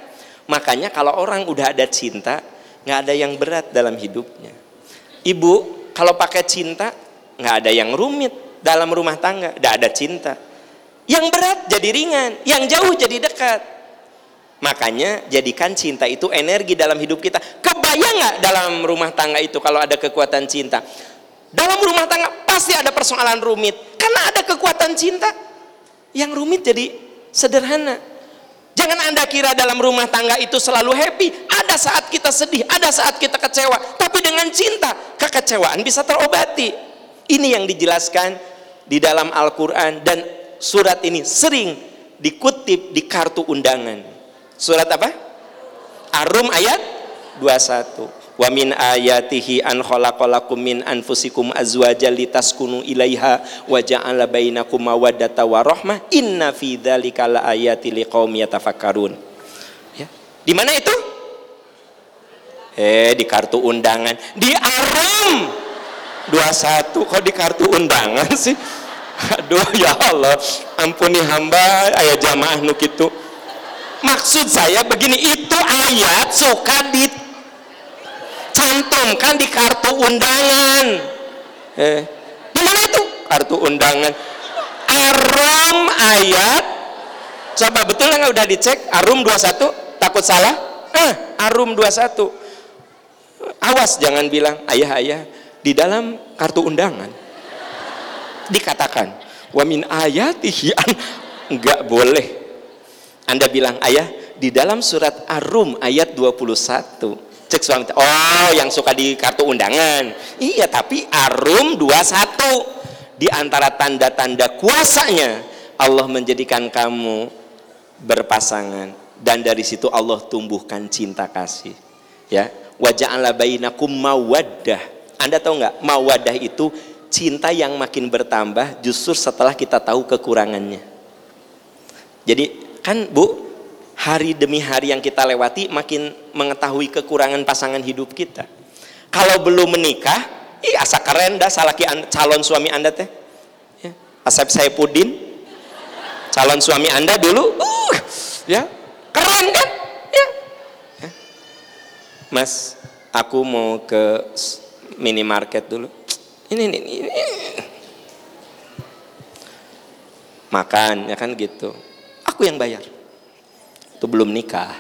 Makanya kalau orang udah ada cinta, nggak ada yang berat dalam hidupnya. Ibu, kalau pakai cinta, nggak ada yang rumit dalam rumah tangga, nggak ada cinta. Yang berat jadi ringan, yang jauh jadi dekat. Makanya jadikan cinta itu energi dalam hidup kita. Kebayang nggak dalam rumah tangga itu kalau ada kekuatan cinta? Dalam rumah tangga pasti ada persoalan rumit karena ada kekuatan cinta. Yang rumit jadi sederhana. Jangan Anda kira dalam rumah tangga itu selalu happy. Ada saat kita sedih, ada saat kita kecewa. Tapi dengan cinta, kekecewaan bisa terobati. Ini yang dijelaskan di dalam Al-Quran dan surat ini sering dikutip di kartu undangan. Surat apa? Ar-Rum ayat 21 wa min ayatihi an khalaqalakum min anfusikum azwajan litaskunu ilaiha wa ja'ala bainakum mawaddata wa rahmah. Inna fi dzalika laayati liqaumi yatafakkarun. Ya. Di mana itu? Eh di kartu undangan. Di arum 21 kok di kartu undangan sih *laughs* aduh ya Allah ampuni hamba ayat jamaah nuk itu maksud saya begini itu ayat suka di cantumkan di kartu undangan. Eh, di mana itu? Kartu undangan. Arum ayat. Coba betul nggak udah dicek? Arum 21 takut salah? Eh, arum 21 awas jangan bilang ayah ayah di dalam kartu undangan dikatakan wa min ayatihi enggak boleh. Anda bilang ayah di dalam surat Arum ayat 21 cek suami oh yang suka di kartu undangan. Iya tapi arum 21 di antara tanda-tanda kuasanya Allah menjadikan kamu berpasangan. Dan dari situ Allah tumbuhkan cinta kasih. Ya waja'ala bainakum mawaddah. Anda tahu nggak mawaddah itu cinta yang makin bertambah justru setelah kita tahu kekurangannya jadi kan bu hari demi hari yang kita lewati makin mengetahui kekurangan pasangan hidup kita. Kalau belum menikah, ih asa keren dah salaki calon suami anda teh. Ya. Asep Saipudin, calon suami anda dulu, uh, ya keren kan? Ya. ya. Mas, aku mau ke minimarket dulu. Ini, ini, ini. Makan, ya kan gitu. Aku yang bayar. Itu belum nikah.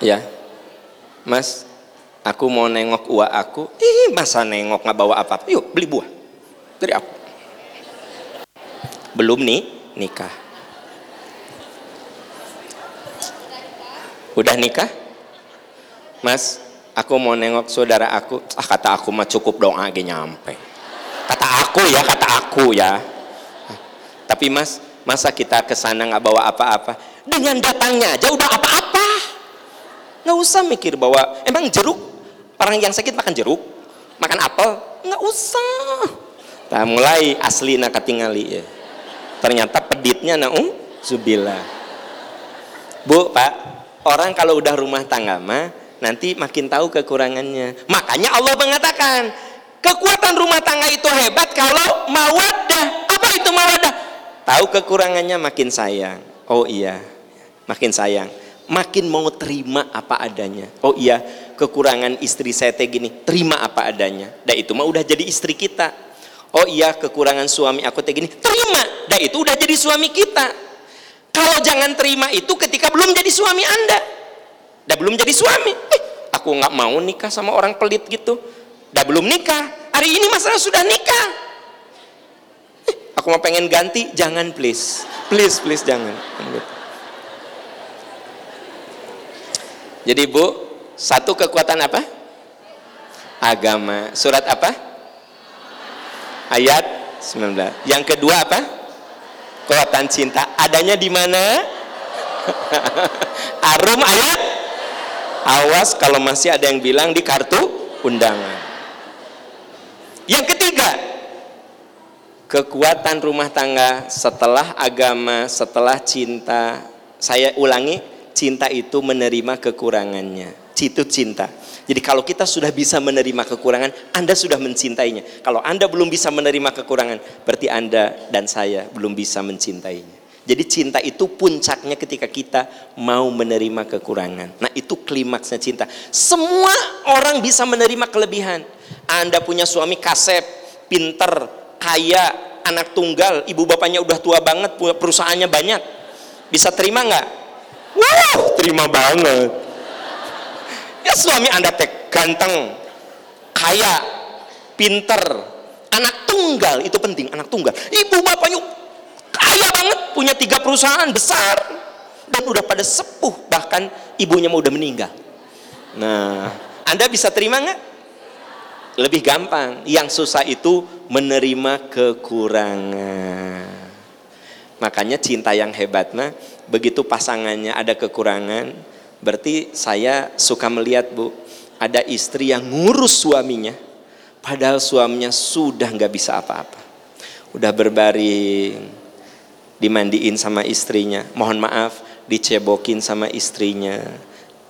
Ya. Mas aku mau nengok uak aku. Ih masa nengok nggak bawa apa-apa? Yuk beli buah. Dari aku. Belum nih nikah. Udah nikah? Mas aku mau nengok saudara aku. Ah kata aku mah cukup dong aja nyampe. Kata aku ya kata aku ya. Tapi mas masa kita ke sana nggak bawa apa-apa? Dengan datangnya aja udah apa-apa. Nggak usah mikir bahwa emang jeruk? Orang yang sakit makan jeruk? Makan apel? Nggak usah. Nah, mulai asli nak ketingali ya. Ternyata peditnya nah um, subila bu pak orang kalau udah rumah tangga mah nanti makin tahu kekurangannya. Makanya Allah mengatakan kekuatan rumah tangga itu hebat kalau mawadah. Apa itu mawadah? Tahu kekurangannya makin sayang. Oh iya makin sayang. Makin mau terima apa adanya. Oh iya kekurangan istri saya teh gini terima apa adanya. Dan itu mah udah jadi istri kita. Oh iya kekurangan suami aku kayak gini terima. Dan itu udah jadi suami kita. Kalau jangan terima itu ketika belum jadi suami anda dan belum jadi suami. Eh, aku nggak mau nikah sama orang pelit gitu. Dan belum nikah. Hari ini masalah sudah nikah. Eh, aku mau pengen ganti jangan please. Please please jangan. Jadi bu satu kekuatan apa? Agama. Surat apa? Ayat 19 yang kedua apa? Kekuatan cinta. Adanya di mana? *laughs* Arum ayat awas kalau masih ada yang bilang di kartu undangan yang ketiga, kekuatan rumah tangga setelah agama, setelah cinta. Saya ulangi, cinta itu menerima kekurangannya. Itu cinta. Jadi kalau kita sudah bisa menerima kekurangan, Anda sudah mencintainya. Kalau Anda belum bisa menerima kekurangan, berarti Anda dan saya belum bisa mencintainya. Jadi cinta itu puncaknya ketika kita mau menerima kekurangan. Nah itu klimaksnya cinta. Semua orang bisa menerima kelebihan. Anda punya suami kasep, pinter, kaya, anak tunggal, ibu bapaknya udah tua banget, perusahaannya banyak. Bisa terima nggak? Wow, terima banget. Ya suami Anda teh ganteng, kaya, pinter, anak tunggal itu penting, anak tunggal. Ibu bapaknya kaya banget punya tiga perusahaan besar. Dan udah pada sepuh bahkan ibunya mau udah meninggal. Nah anda bisa terima nggak? Lebih gampang yang susah itu menerima kekurangan. Makanya cinta yang hebat mah begitu pasangannya ada kekurangan berarti saya suka melihat bu ada istri yang ngurus suaminya padahal suaminya sudah nggak bisa apa-apa. Udah berbaring dimandiin sama istrinya. Mohon maaf dicebokin sama istrinya.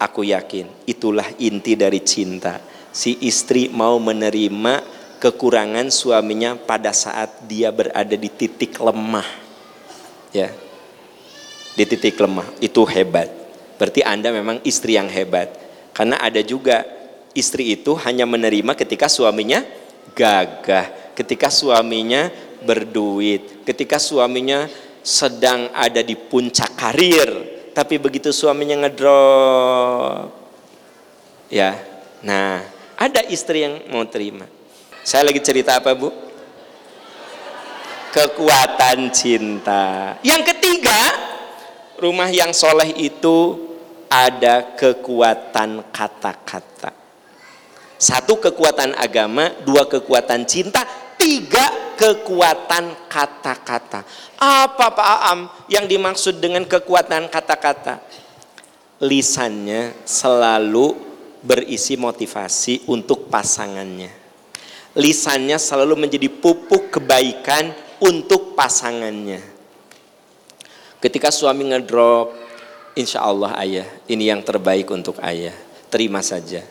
Aku yakin itulah inti dari cinta. Si istri mau menerima kekurangan suaminya pada saat dia berada di titik lemah. Ya. Di titik lemah. Itu hebat. Berarti anda memang istri yang hebat. Karena ada juga istri itu hanya menerima ketika suaminya gagah ketika suaminya berduit ketika suaminya sedang ada di puncak karir tapi begitu suaminya ngedrop. Ya nah ada istri yang mau terima. Saya lagi cerita apa bu? Kekuatan cinta. Yang ketiga rumah yang soleh itu ada kekuatan kata-kata. Satu kekuatan agama dua kekuatan cinta tiga kekuatan kata-kata apa Pak Aam yang dimaksud dengan kekuatan kata-kata? Lisannya selalu berisi motivasi untuk pasangannya. Lisannya selalu menjadi pupuk kebaikan untuk pasangannya. Ketika suami ngedrop, insya Allah ayah, ini yang terbaik untuk ayah. Terima saja.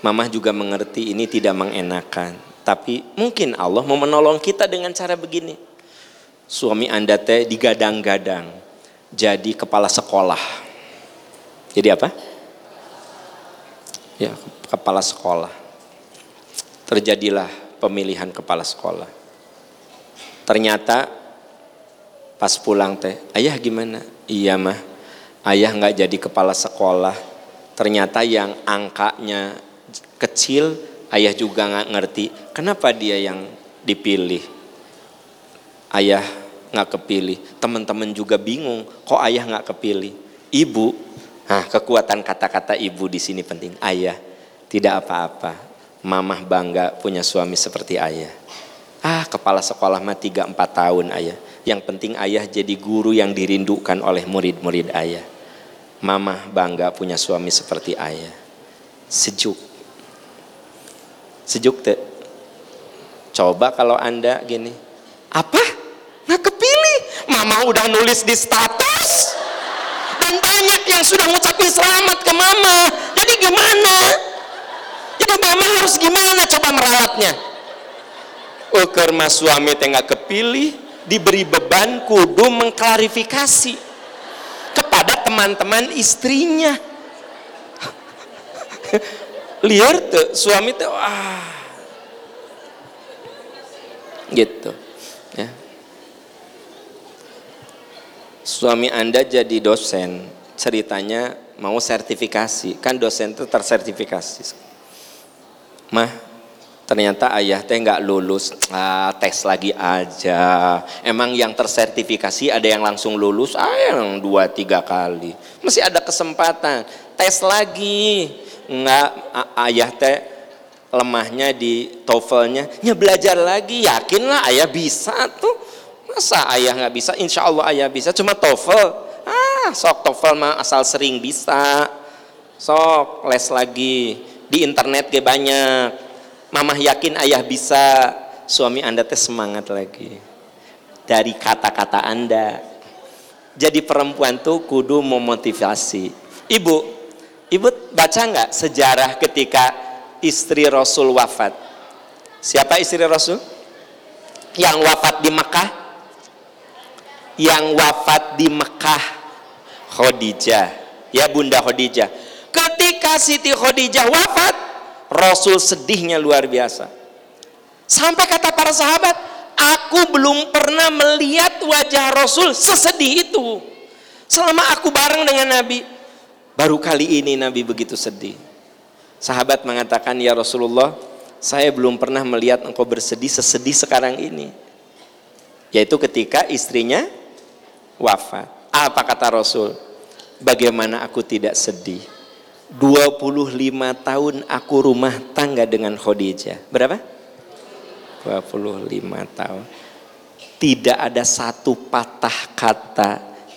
Mama juga mengerti ini tidak mengenakan. Tapi mungkin Allah mau menolong kita dengan cara begini suami anda teh digadang-gadang jadi kepala sekolah. Jadi apa? Ya, kepala sekolah. Terjadilah pemilihan kepala sekolah. Ternyata pas pulang teh, ayah gimana? Iya mah, ayah nggak jadi kepala sekolah. Ternyata yang angkanya kecil, ayah juga nggak ngerti. Kenapa dia yang dipilih? ayah nggak kepilih, teman-teman juga bingung, kok ayah nggak kepilih? Ibu, nah kekuatan kata-kata ibu di sini penting. Ayah, tidak apa-apa, mamah bangga punya suami seperti ayah. Ah, kepala sekolah mah 3 4 tahun ayah. Yang penting ayah jadi guru yang dirindukan oleh murid-murid ayah. Mamah bangga punya suami seperti ayah. Sejuk. Sejuk tuh. Coba kalau Anda gini. Apa? Nggak kepilih. Mama udah nulis di status. Dan banyak yang sudah ngucapin selamat ke mama. Jadi gimana? Jadi mama harus gimana coba merawatnya? Uker mas suami tengah kepilih, diberi beban kudu mengklarifikasi kepada teman-teman istrinya. *laughs* Liar tuh suami tuh ah gitu ya. Suami anda jadi dosen ceritanya mau sertifikasi. Kan dosen itu tersertifikasi. Mah ternyata ayah teh nggak lulus. Ah, tes lagi aja. Emang yang tersertifikasi ada yang langsung lulus? Ah yang dua tiga kali. Masih ada kesempatan. Tes lagi nggak ayah teh lemahnya di TOEFL-nya ya belajar lagi yakinlah ayah bisa tuh. Masa ayah nggak bisa? Insya Allah ayah bisa. Cuma TOEFL ah sok TOEFL mah asal sering bisa. Sok les lagi. Di internet gak banyak. Mamah yakin ayah bisa. Suami anda teh semangat lagi. Dari kata-kata anda. Jadi perempuan tuh kudu memotivasi. Ibu ibu baca nggak sejarah ketika istri Rasul wafat? Siapa istri Rasul? Yang wafat di Mekah? Yang wafat di Mekah Khadijah. Ya bunda Khadijah. Ketika Siti Khadijah wafat Rasul sedihnya luar biasa. Sampai kata para sahabat, aku belum pernah melihat wajah Rasul sesedih itu. Selama aku bareng dengan Nabi, baru kali ini Nabi begitu sedih. Sahabat mengatakan, "Ya Rasulullah, saya belum pernah melihat engkau bersedih sesedih sekarang ini." Yaitu ketika istrinya wafat. Apa kata Rasul? Bagaimana aku tidak sedih? 25 tahun aku rumah tangga dengan Khadijah. Berapa? 25 tahun. Tidak ada satu patah kata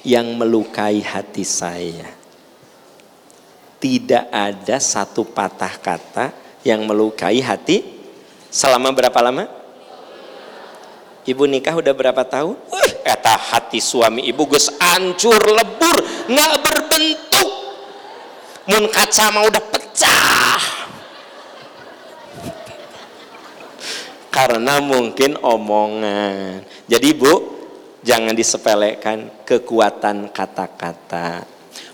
yang melukai hati saya. Tidak ada satu patah kata yang melukai hati. Selama berapa lama? Ibu nikah udah berapa tahun? Uh, eta hati suami ibu gus ancur lebur, nggak berbentuk. Mun kaca mau udah pecah. Karena mungkin omongan. Jadi bu jangan disepelekan kekuatan kata-kata.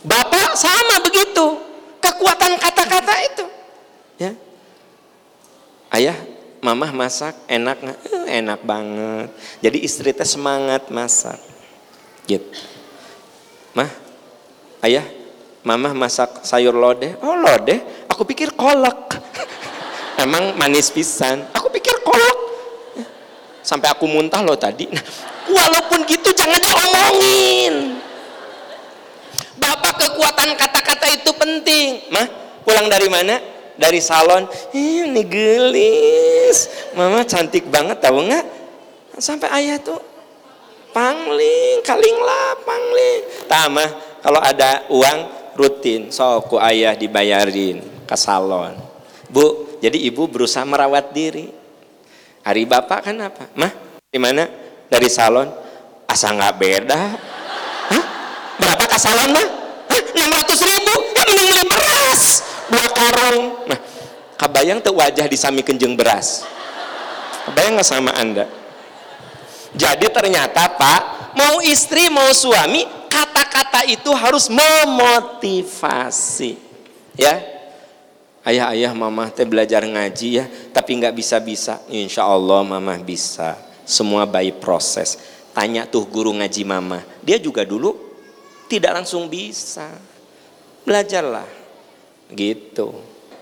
Bapak sama begitu kekuatan kata-kata itu ya ayah mamah masak enak eh, enak banget jadi istri teh semangat masak gitu mah ayah Mama masak sayur lodeh. Oh lodeh, aku pikir kolak. *laughs* Emang manis pisan. Aku pikir kolak. Sampai aku muntah loh tadi. Nah, walaupun gitu jangan diomongin. Bapak kekuatan kata-kata itu penting. Mah, pulang dari mana? Dari salon. Ini gelis. Mama cantik banget tahu nggak? Sampai ayah tuh pangling, kaling lah pangling. Tama, kalau ada uang rutin soku ayah dibayarin ke salon bu jadi ibu berusaha merawat diri hari bapak kan apa mah di mana dari salon asa nggak beda? Berapa ke salon mah enam ratus ribu? Ya mending beli beras. Dua karung. Nah kabayang tuh wajah di sami kenjeng beras? Kabayang nggak sama anda? Jadi ternyata pak mau istri mau suami kata-kata itu harus memotivasi. Ya? Ayah-ayah mama teh belajar ngaji ya tapi nggak bisa-bisa. Insya Allah mama bisa. Semua by proses. Tanya tuh guru ngaji mama dia juga dulu tidak langsung bisa. Belajarlah. Gitu.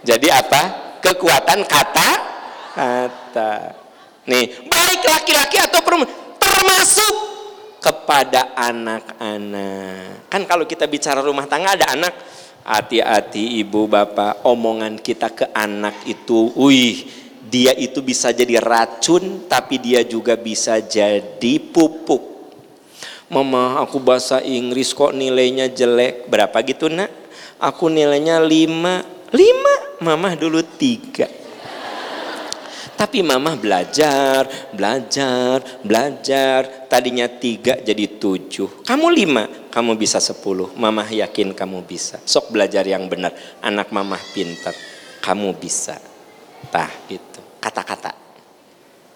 Jadi apa? Kekuatan kata kata. Nih baik laki-laki atau perempuan termasuk kepada anak-anak. Kan kalau kita bicara rumah tangga ada anak, hati-hati ibu bapak, omongan kita ke anak itu, wih, dia itu bisa jadi racun, tapi dia juga bisa jadi pupuk. Mama, aku bahasa Inggris kok nilainya jelek. Berapa gitu nak? Aku nilainya lima. Lima? Mama dulu tiga tapi mama belajar, belajar, belajar. Tadinya tiga jadi tujuh. Kamu lima, kamu bisa sepuluh. Mama yakin kamu bisa. Sok belajar yang benar. Anak mama pintar. Kamu bisa. Tah itu. Kata-kata.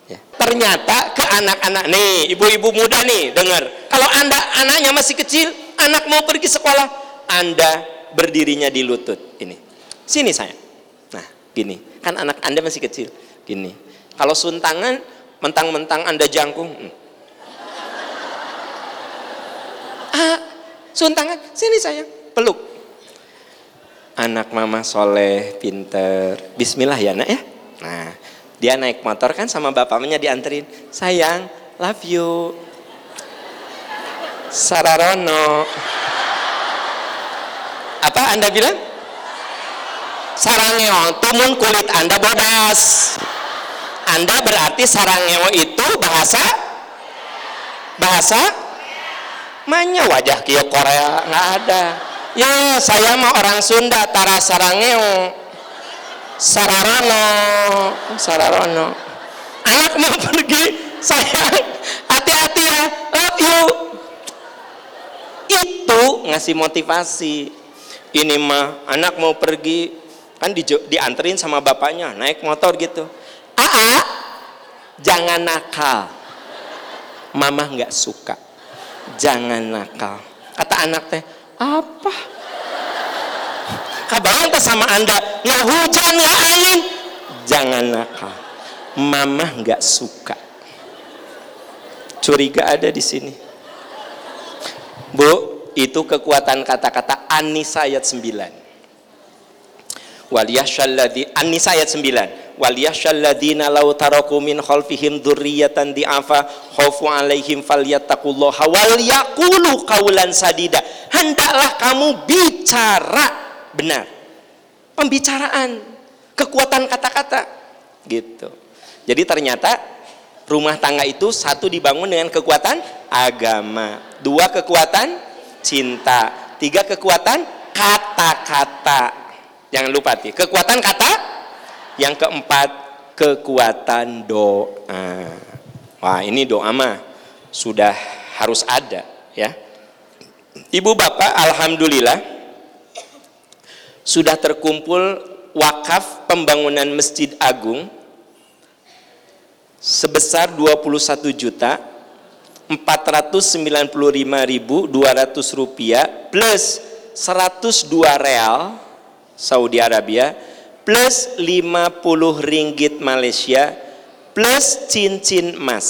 Ya. Ternyata ke anak-anak nih, ibu-ibu muda nih, dengar. Kalau anda anaknya masih kecil, anak mau pergi sekolah, anda berdirinya di lutut. Ini, sini saya. Nah, gini, kan anak anda masih kecil gini kalau suntangan mentang-mentang anda jangkung hmm. *laughs* ah suntangan sini sayang peluk anak mama soleh pinter Bismillah ya nak ya nah dia naik motor kan sama bapaknya dianterin. Sayang love you. Sararono apa anda bilang? Sarangeo tumun kulit anda bodas. Anda berarti sarangeo itu bahasa? Bahasa? Manya wajah kio Korea nggak ada. Ya saya mau orang Sunda tara sarangeo. Sararono, Sararono. Anak mau pergi, sayang, hati-hati ya, love you. Itu ngasih motivasi. Ini mah anak mau pergi, kan di, dianterin sama bapaknya, naik motor gitu. Aa, jangan nakal. Mama nggak suka jangan nakal kata anak teh apa kabarnya teh sama anda? Nggak hujan nggak angin. Jangan nakal mama nggak suka. Curiga ada di sini. Bu itu kekuatan kata-kata An-Nisa ayat 9 waliyahsyalladzi An-Nisa ayat 9 waliyahsyalladina law taraku min khalfihim dzurriyyatan di'afa khaufu alaihim falyattaqullaha wal yaqulu qaulan sadida. Hendaklah kamu bicara benar pembicaraan kekuatan kata-kata gitu jadi ternyata rumah tangga itu satu dibangun dengan kekuatan agama dua kekuatan cinta tiga kekuatan kata-kata jangan lupa nih kekuatan kata yang keempat, kekuatan doa. Wah, ini doa mah sudah harus ada ya. Ibu bapak, alhamdulillah sudah terkumpul wakaf pembangunan Masjid Agung sebesar 21 juta 495.200 rupiah plus 102 real Saudi Arabia plus 50 ringgit Malaysia plus cincin emas.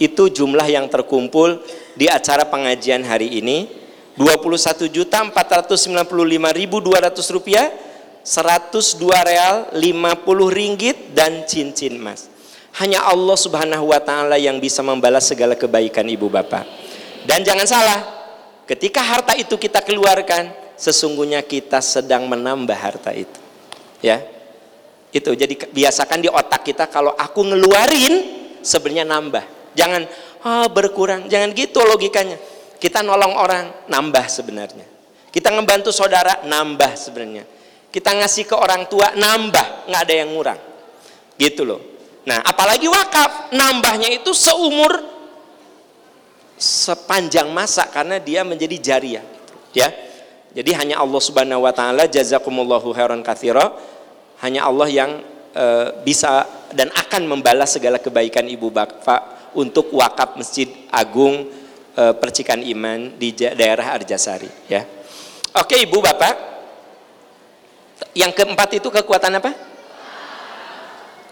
Itu jumlah yang terkumpul di acara pengajian hari ini. 21 juta 495 ribu 200 rupiah 102 real 50 ringgit dan cincin emas. Hanya Allah subhanahu wa ta'ala yang bisa membalas segala kebaikan ibu bapak dan jangan salah ketika harta itu kita keluarkan sesungguhnya kita sedang menambah harta itu. Ya itu jadi biasakan di otak kita kalau aku ngeluarin sebenarnya nambah. Jangan oh, berkurang. Jangan gitu logikanya kita nolong orang nambah sebenarnya. Kita ngebantu saudara nambah sebenarnya. Kita ngasih ke orang tua nambah. Nggak ada yang ngurang. Gitu loh. Nah apalagi wakaf. Nambahnya itu seumur sepanjang masa karena dia menjadi jariah. Ya. Jadi hanya Allah Subhanahu wa taala jazakumullahu khairan katsira. Hanya Allah yang e, bisa dan akan membalas segala kebaikan Ibu Bapak untuk wakaf Masjid Agung e, Percikan Iman di daerah Arjasari ya. Oke Ibu Bapak. Yang keempat itu kekuatan apa?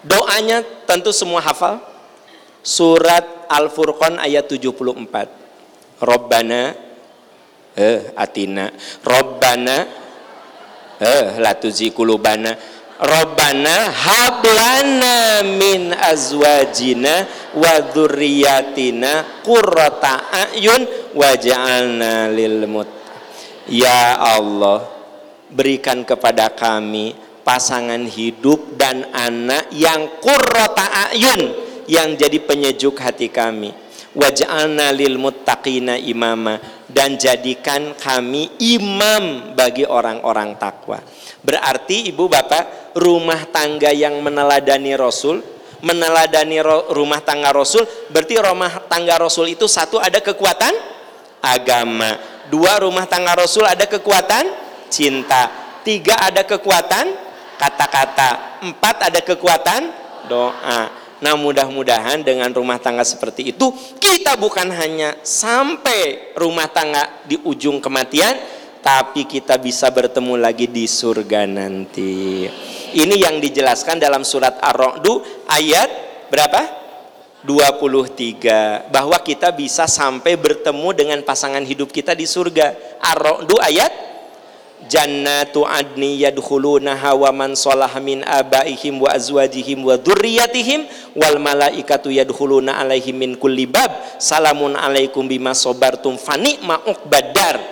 Doanya tentu semua hafal. Surat Al-Furqan ayat 74. Robbana eh atina robbana eh latuzi kulubana robbana hablana min azwajina wa dzurriyyatina qurrata ayun waj'alna lil mut. Ya Allah berikan kepada kami pasangan hidup dan anak yang qurrata ayun yang jadi penyejuk hati kami waj'alna lil muttaqina imama dan jadikan kami imam bagi orang-orang takwa. Berarti ibu bapak rumah tangga yang meneladani Rasul, meneladani rumah tangga Rasul, berarti rumah tangga Rasul itu satu ada kekuatan agama, dua rumah tangga Rasul ada kekuatan cinta, tiga ada kekuatan kata-kata, empat ada kekuatan doa. Nah mudah-mudahan dengan rumah tangga seperti itu kita bukan hanya sampai rumah tangga di ujung kematian tapi kita bisa bertemu lagi di surga nanti. Ini yang dijelaskan dalam surat Ar-Ra'd ayat berapa? 23 bahwa kita bisa sampai bertemu dengan pasangan hidup kita di surga. Ar-Ra'du ayat jannatu adni yadkhulunaha wa man salaha min abaihim wa azwajihim wa dzurriyyatihim wal malaikatu yadkhuluna alaihim min kulli bab salamun alaikum bima sabartum fani ma uqbadar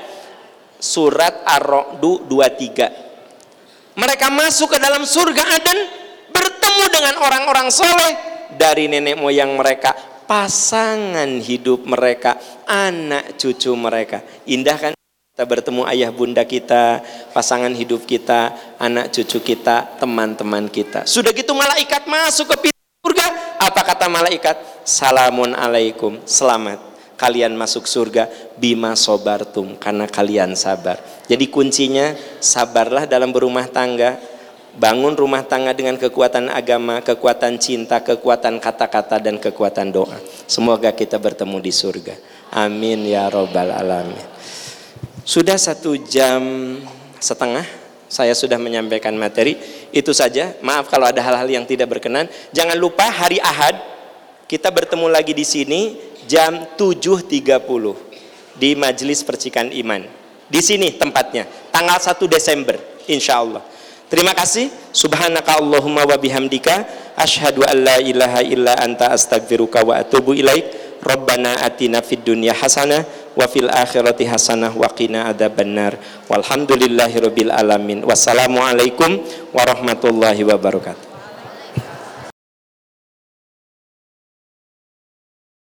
surat Ar-Ra'du 23 mereka masuk ke dalam surga Aden bertemu dengan orang-orang soleh dari nenek moyang mereka, pasangan hidup mereka, anak cucu mereka. Indah kan? Kita bertemu ayah bunda kita, pasangan hidup kita, anak cucu kita, teman-teman kita. Sudah gitu malaikat masuk ke pintu surga. Apa kata malaikat? Salamun alaikum, selamat. Kalian masuk surga bima sobartum karena kalian sabar. Jadi kuncinya sabarlah dalam berumah tangga, bangun rumah tangga dengan kekuatan agama, kekuatan cinta, kekuatan kata-kata dan kekuatan doa. Semoga kita bertemu di surga. Amin ya robbal alamin. Sudah satu jam setengah saya sudah menyampaikan materi itu saja. Maaf kalau ada hal-hal yang tidak berkenan. Jangan lupa hari Ahad kita bertemu lagi di sini jam 7.30 di Majelis Percikan Iman. Di sini tempatnya, tanggal 1 Desember, insya Allah. Terima kasih. Subhanaka Allahumma wa bihamdika asyhadu an la ilaha illa anta astaghfiruka wa atubu ilaik. Rabbana atina fid dunya hasanah wa fil akhirati hasanah wa qina adzabannar. Walhamdulillahirabbil alamin. Wassalamualaikum warahmatullahi wabarakatuh.